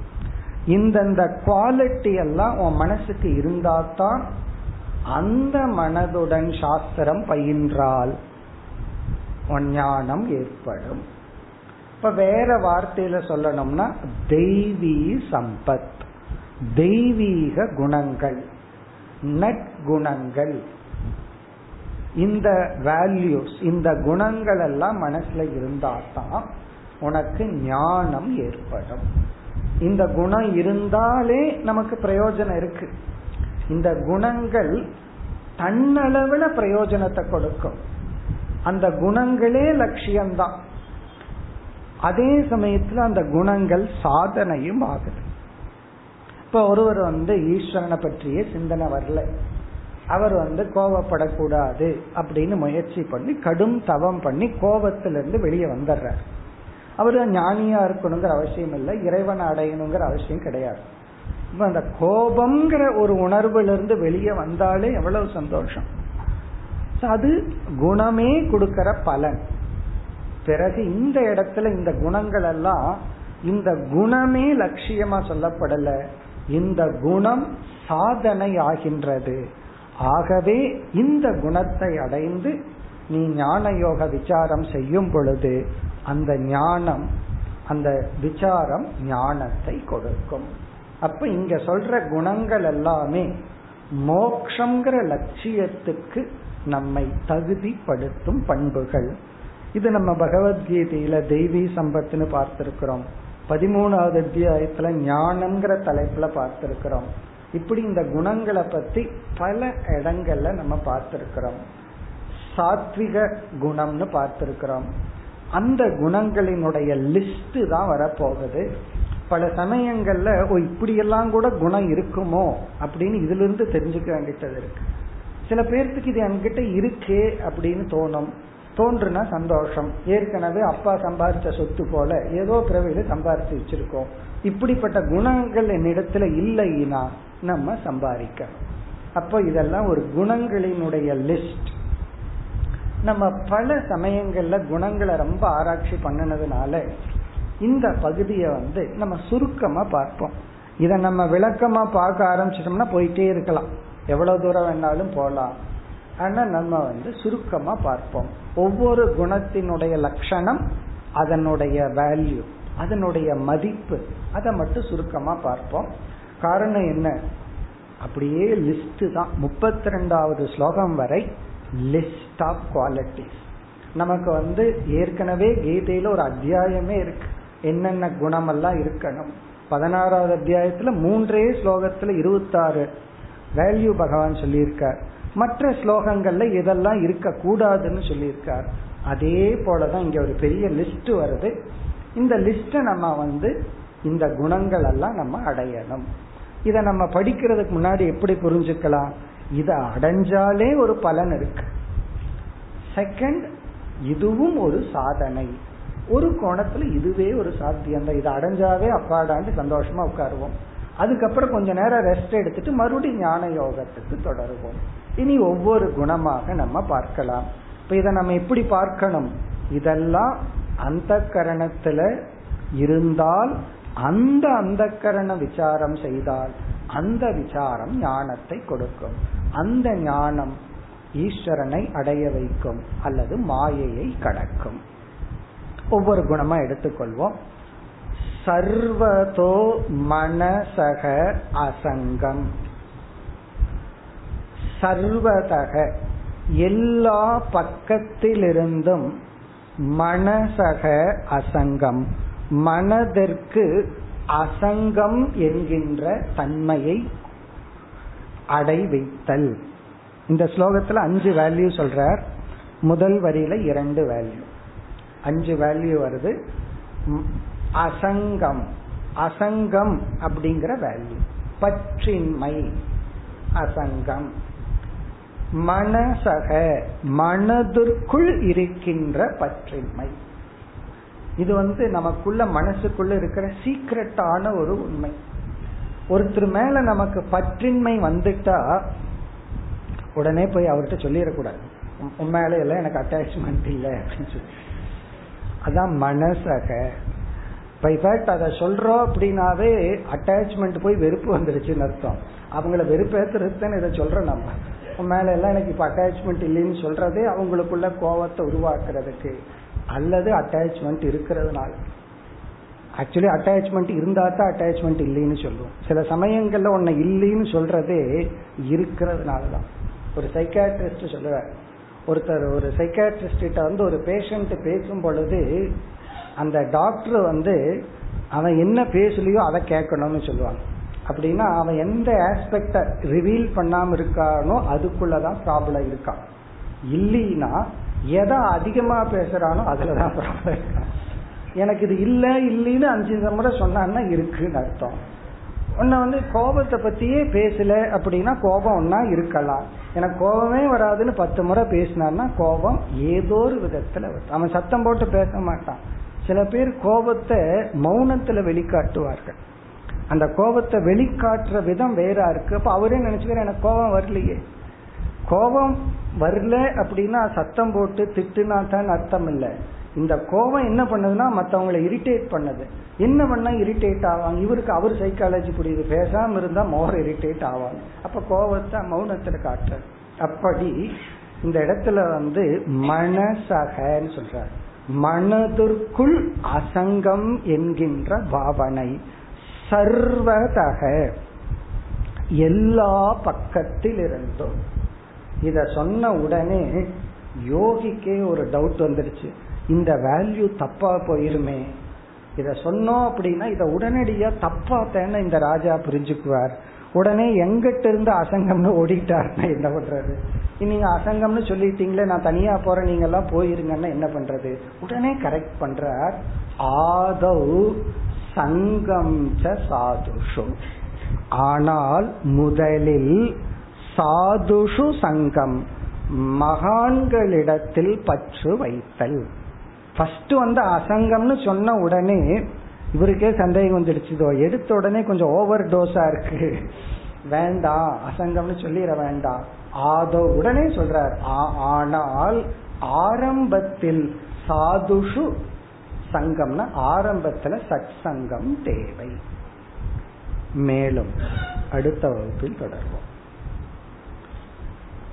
இந்தந்த குவாலிட்டி எல்லாம் உன் மனசுக்கு இருந்தாதான் அந்த மனதுடன் சாஸ்திரம் பயின்றால் ஞானம் ஏற்படும். இப்ப வேற வார்த்தையில சொல்லணும்னா தெய்வீ சம்பத் தெய்வீக குணங்கள் நற்குணங்கள். இந்த வேல்யூஸ் இந்த குணங்கள் எல்லாம் மனசுல இருந்தா தான் உனக்கு ஞானம் ஏற்படும். இந்த குணம் இருந்தாலே நமக்கு பிரயோஜனம் இருக்கு. இந்த குணங்கள் தன்னளவுல பிரயோஜனத்தை கொடுக்கும். அந்த குணங்களே லட்சியம்தான். அதே சமயத்துல அந்த குணங்கள் சாதனையும் ஆகுது. இப்ப ஒருவர் வந்து ஈஸ்வரனை பற்றிய சிந்தனை வரல. அவர் வந்து கோவப்படக்கூடாது அப்படின்னு முயற்சி பண்ணி கடும் தவம் பண்ணி கோபத்திலிருந்து வெளியே வந்துடுறார். அவர் ஞானியா இருக்கணுங்கிற அவசியம் இல்லை இறைவனை அடையணுங்கிற அவசியம் கிடையாது. இப்ப அந்த கோபம்ங்கிற ஒரு உணர்வுல இருந்து வெளியே வந்தாலே எவ்வளவு சந்தோஷம். அது குணமே கொடுக்கிற பலன். பிறகு இந்த இடத்துல இந்த குணங்கள் எல்லாம் இந்த குணமே லட்சியமா சொல்லப்படல. இந்த குணம் சாதனை ஆகின்றது ஆகவே இந்த குணத்தை அடைந்து நீ ஞான யோக விசாரம் செய்யும் பொழுது அந்த ஞானம் அந்த விசாரம் ஞானத்தை கொடுக்கும். அப்ப இங்க சொல்ற குணங்கள் எல்லாமே மோக்ஷங்கிற லட்சியத்துக்கு நம்மை தகுதிப்படுத்தும் பண்புகள். இது நம்ம பகவத்கீதையில தெய்வீ சம்பத்துன்னு பார்த்திருக்கிறோம். பதிமூணாவது அத்தியாயத்துல ஞானம்ங்கிற தலைப்புல பார்த்திருக்கிறோம். இப்படி இந்த குணங்களை பத்தி பல இடங்கள்ல நம்ம பார்த்திருக்கிறோம். சாத்விக குணம்னு பார்த்திருக்கிறோம். அந்த குணங்களினுடைய லிஸ்ட் தான் வரப்போகுது. பல சமயங்கள்ல ஓ இப்படியெல்லாம் கூட குணம் இருக்குமோ அப்படின்னு இதுல இருந்து தெரிஞ்சுக்க வேண்டியது இருக்கு. சில பேர்த்துக்கு இது என்கிட்ட இருக்கே அப்படின்னு தோணும். தோன்றுனா சந்தோஷம். ஏற்கனவே அப்பா சம்பாதிச்ச சொத்து போல ஏதோ பிறவியில சம்பாதிச்சு வச்சிருக்கோம். இப்படிப்பட்ட குணங்கள் என்னிடத்துல இல்லைன்னா நம்ம சம்பாதிக்க அப்போ இதெல்லாம் ஒரு குணங்களினுடைய லிஸ்ட் நம்ம பல சமயங்கள்ல குணங்களை ரொம்ப ஆராய்ச்சி பண்ணினதுனால இந்த பகுதியை வந்து நம்ம சுருக்கமா பார்ப்போம். இதை நம்ம விளக்கமா பார்க்க ஆரம்பிச்சிட்டோம்னா போயிட்டே இருக்கலாம். எவ்வளவு தூரம் வேணாலும் போகலாம். ஆனா நம்ம வந்து சுருக்கமா பார்ப்போம். ஒவ்வொரு குணத்தினுடைய லட்சணம் அதனுடைய வேல்யூ அதனுடைய மதிப்பு அதை மட்டும் சுருக்கமா பார்ப்போம். காரணம் என்ன? அப்படியே லிஸ்ட் தான். முப்பத்தி ரெண்டாவது ஸ்லோகம் வரை லிஸ்ட் ஆஃப் குவாலிட்டிஸ் நமக்கு வந்து ஏற்கனவே கீதையில ஒரு அத்தியாயமே இருக்கு. என்னென்ன குணமெல்லாம் இருக்கணும். பதினாறாவது அத்தியாயத்துல மூன்றே ஸ்லோகத்துல இருபத்தாறு வேல்யூ பகவான் சொல்லியிருக்கார். மற்ற ஸ்லோகங்கள்ல இதெல்லாம் இருக்க கூடாதுன்னு சொல்லியிருக்கார். அதே போலதான் இங்க ஒரு பெரிய லிஸ்ட் வருது. இந்த லிஸ்ட நம்ம வந்து இந்த குணங்கள் எல்லாம் நம்ம அடையணும். இதை நம்ம படிக்கிறதுக்கு முன்னாடி எப்படி புரிஞ்சுக்கலாம்? இதை அடைஞ்சாலே ஒரு பலன் இருக்கு. செகண்ட் இதுவும் ஒரு சாதனை. ஒரு கோணத்துல இதுவே ஒரு சாத்தியம் தான். இதை அடைஞ்சாவே அப்பாடாண்டு சந்தோஷமா உட்காருவோம். அதுக்கப்புறம் கொஞ்ச நேரம் ரெஸ்ட் எடுத்துட்டு மறுபடியும் ஞான யோகத்துக்கு தொடருவோம். இனி ஒவ்வொரு குணமாக நம்ம பார்க்கலாம். இப்ப இதை நம்ம எப்படி பார்க்கணும்? இதெல்லாம் அந்த கரணத்துல இருந்தால் அந்த அந்த கரண விசாரம் செய்தால் அந்த விசாரம் ஞானத்தை கொடுக்கும். அந்த ஞானம் ஈஸ்வரனை அடைய வைக்கும் அல்லது மாயையை கடக்கும். ஒவ்வொரு குணமா எடுத்துக்கொள்வோம். சர்வதோ மனசக அசங்கம். சர்வதக எல்லா பக்கத்திலிருந்தும் மனசக அசங்கம். மனதிற்கு அசங்கம் என்கின்ற தன்மையை அடை வைத்தல். இந்த ஸ்லோகத்துல அஞ்சு வேல்யூ சொல்றார். முதல் வரியில இரண்டு வேல்யூ அஞ்சு வேல்யூ வருது. அசங்கம். அசங்கம் அப்படிங்கிற வேல்யூ பற்றின்மை. அசங்கம். மனசக மனதிற்குள் இருக்கின்ற பற்றின்மை. இது வந்து நமக்குள்ள மனசுக்குள்ள இருக்கிற சீக்கிரட்டான ஒரு உண்மை. ஒருத்தர் மேல நமக்கு பற்றின்மை வந்துட்டா உடனே போய் அவர்கிட்ட சொல்லிடக்கூடாது. உன் மேல எல்லாம் எனக்கு அட்டாச்மெண்ட் இல்லை அப்படின்னு சொல்லி. அதான் மனசக. பை இன்ஃபேக்ட் அதை சொல்றோம் அப்படின்னாவே அட்டாச்மெண்ட் போய் வெறுப்பு வந்துருச்சுன்னு அர்த்தம். அவங்கள வெறுப்பேத்துறதுன்னு இதை சொல்றோம் நம்ம. உன் மேல எல்லாம் எனக்கு இப்ப அட்டாச்மெண்ட் இல்லைன்னு சொல்றதே அவங்களுக்குள்ள கோவத்தை உருவாக்குறதுக்கு. அல்லது அட்டாச்மெண்ட் இருக்கிறதுனால. ஆக்சுவலி அட்டாச்மெண்ட் இருந்தா தான் அட்டாச்மெண்ட் இல்லைன்னு சொல்லுவோம். சில சமயங்கள்ல உன்னை இல்லைன்னு சொல்றதே இருக்கிறதுனால தான் ஒரு சைக்காட்ரிஸ்ட் சொல்லுவார். ஒருத்தர் ஒரு சைக்காட்ரிஸ்ட வந்து ஒரு பேஷண்ட் பேசும் பொழுது அந்த டாக்டர் வந்து அவன் என்ன பேசலையோ அதை கேட்கணும்னு சொல்லுவாங்க. அப்படின்னா அவன் எந்த ஆஸ்பெக்ட ரிவீல் பண்ணாம இருக்கானோ அதுக்குள்ளதான் ப்ராப்ளம் இருக்கான். இல்லைன்னா எதை அதிகமா பேசுறானோ அதுலதான் *laughs* ப்ராப்ளம் இருக்கான் எனக்கு இது இல்ல இல்லைன்னு அஞ்சு முறை சொன்னான்னா இருக்குன்னு அர்த்தம். உன்னை வந்து கோபத்தை பத்தியே பேசல அப்படின்னா கோபம் ஒன்னா இருக்கலாம். எனக்கு கோபமே வராதுன்னு பத்து முறை பேசினான்னா கோபம் ஏதோ ஒரு விதத்துல அவன் சத்தம் போட்டு பேச மாட்டான். சில பேர் கோபத்தை மௌனத்துல வெளிக்காட்டுவார்கள். அந்த கோபத்தை வெளிக்காட்டுற விதம் வேறா இருக்கு. அப்ப அவரே நினைச்சுக்கிற எனக்கு கோபம் வரலையே. கோபம் வரல அப்படின்னா சத்தம் போட்டு திட்டுனா தான் அர்த்தம் இல்லை. இந்த கோபம் என்ன பண்ணுதுன்னா மற்றவங்களை இரிட்டேட் பண்ணுது. என்ன பண்ணா இரிட்டேட் ஆவாங்க? இவருக்கு அவர் சைக்காலஜி புரியுது. பேசாம இருந்தா மோர் இரிட்டேட் ஆவாங்க. அப்ப கோபத்தை மௌனத்துல காட்டுறது. அப்படி இந்த இடத்துல வந்து மனசகன்னு சொல்றாரு. மனதிற்குள் அசங்கம் என்கின்ற பாவனை. சர்வதக. எல்லா பக்கத்தில் இருந்தும் இத சொன்ன உடனே யோகிக்கே ஒரு டவுட் வந்துருச்சு இந்த வேல்யூ தப்பா போயிருமே. இத சொன்னோம் அப்படின்னா இத உடனடியா தப்பா தானே இந்த ராஜா புரிஞ்சுக்குவார். உடனே எங்கிட்ட இருந்து அசங்கம்னு ஓடிட்டாருன்னா என்ன பண்றது? நீங்க அசங்கம்னு சொல்லிட்டீங்களே நான் தனியா போறேன் நீங்க எல்லாம் போயிருங்கன்னா என்ன பண்றது? உடனே கரெக்ட் பண்றார். ஆதவ் சங்கம் சாதுஷு ஆனால் முதலில் சாதுஷு சங்கம். மகான்களிடத்தில் பற்று வைத்தல். ஃபர்ஸ்ட் வந்து அசங்கம்னு சொன்ன உடனே இவருக்கே சந்தேகம் வந்துடுச்சுதோ எடுத்த உடனே கொஞ்சம் ஓவர் டோஸா இருக்கு. வேண்டாம் அசங்கம்னு சொல்லிட வேண்டாம் ஆதோ உடனே சொல்றார். ஆனால் ஆரம்பத்தில் சாதுஷு சங்கம்னா ஆரம்பத்துல சத் சங்கம் தேவை. மேலும் அடுத்த வகுப்பில் தொடர்வோம்.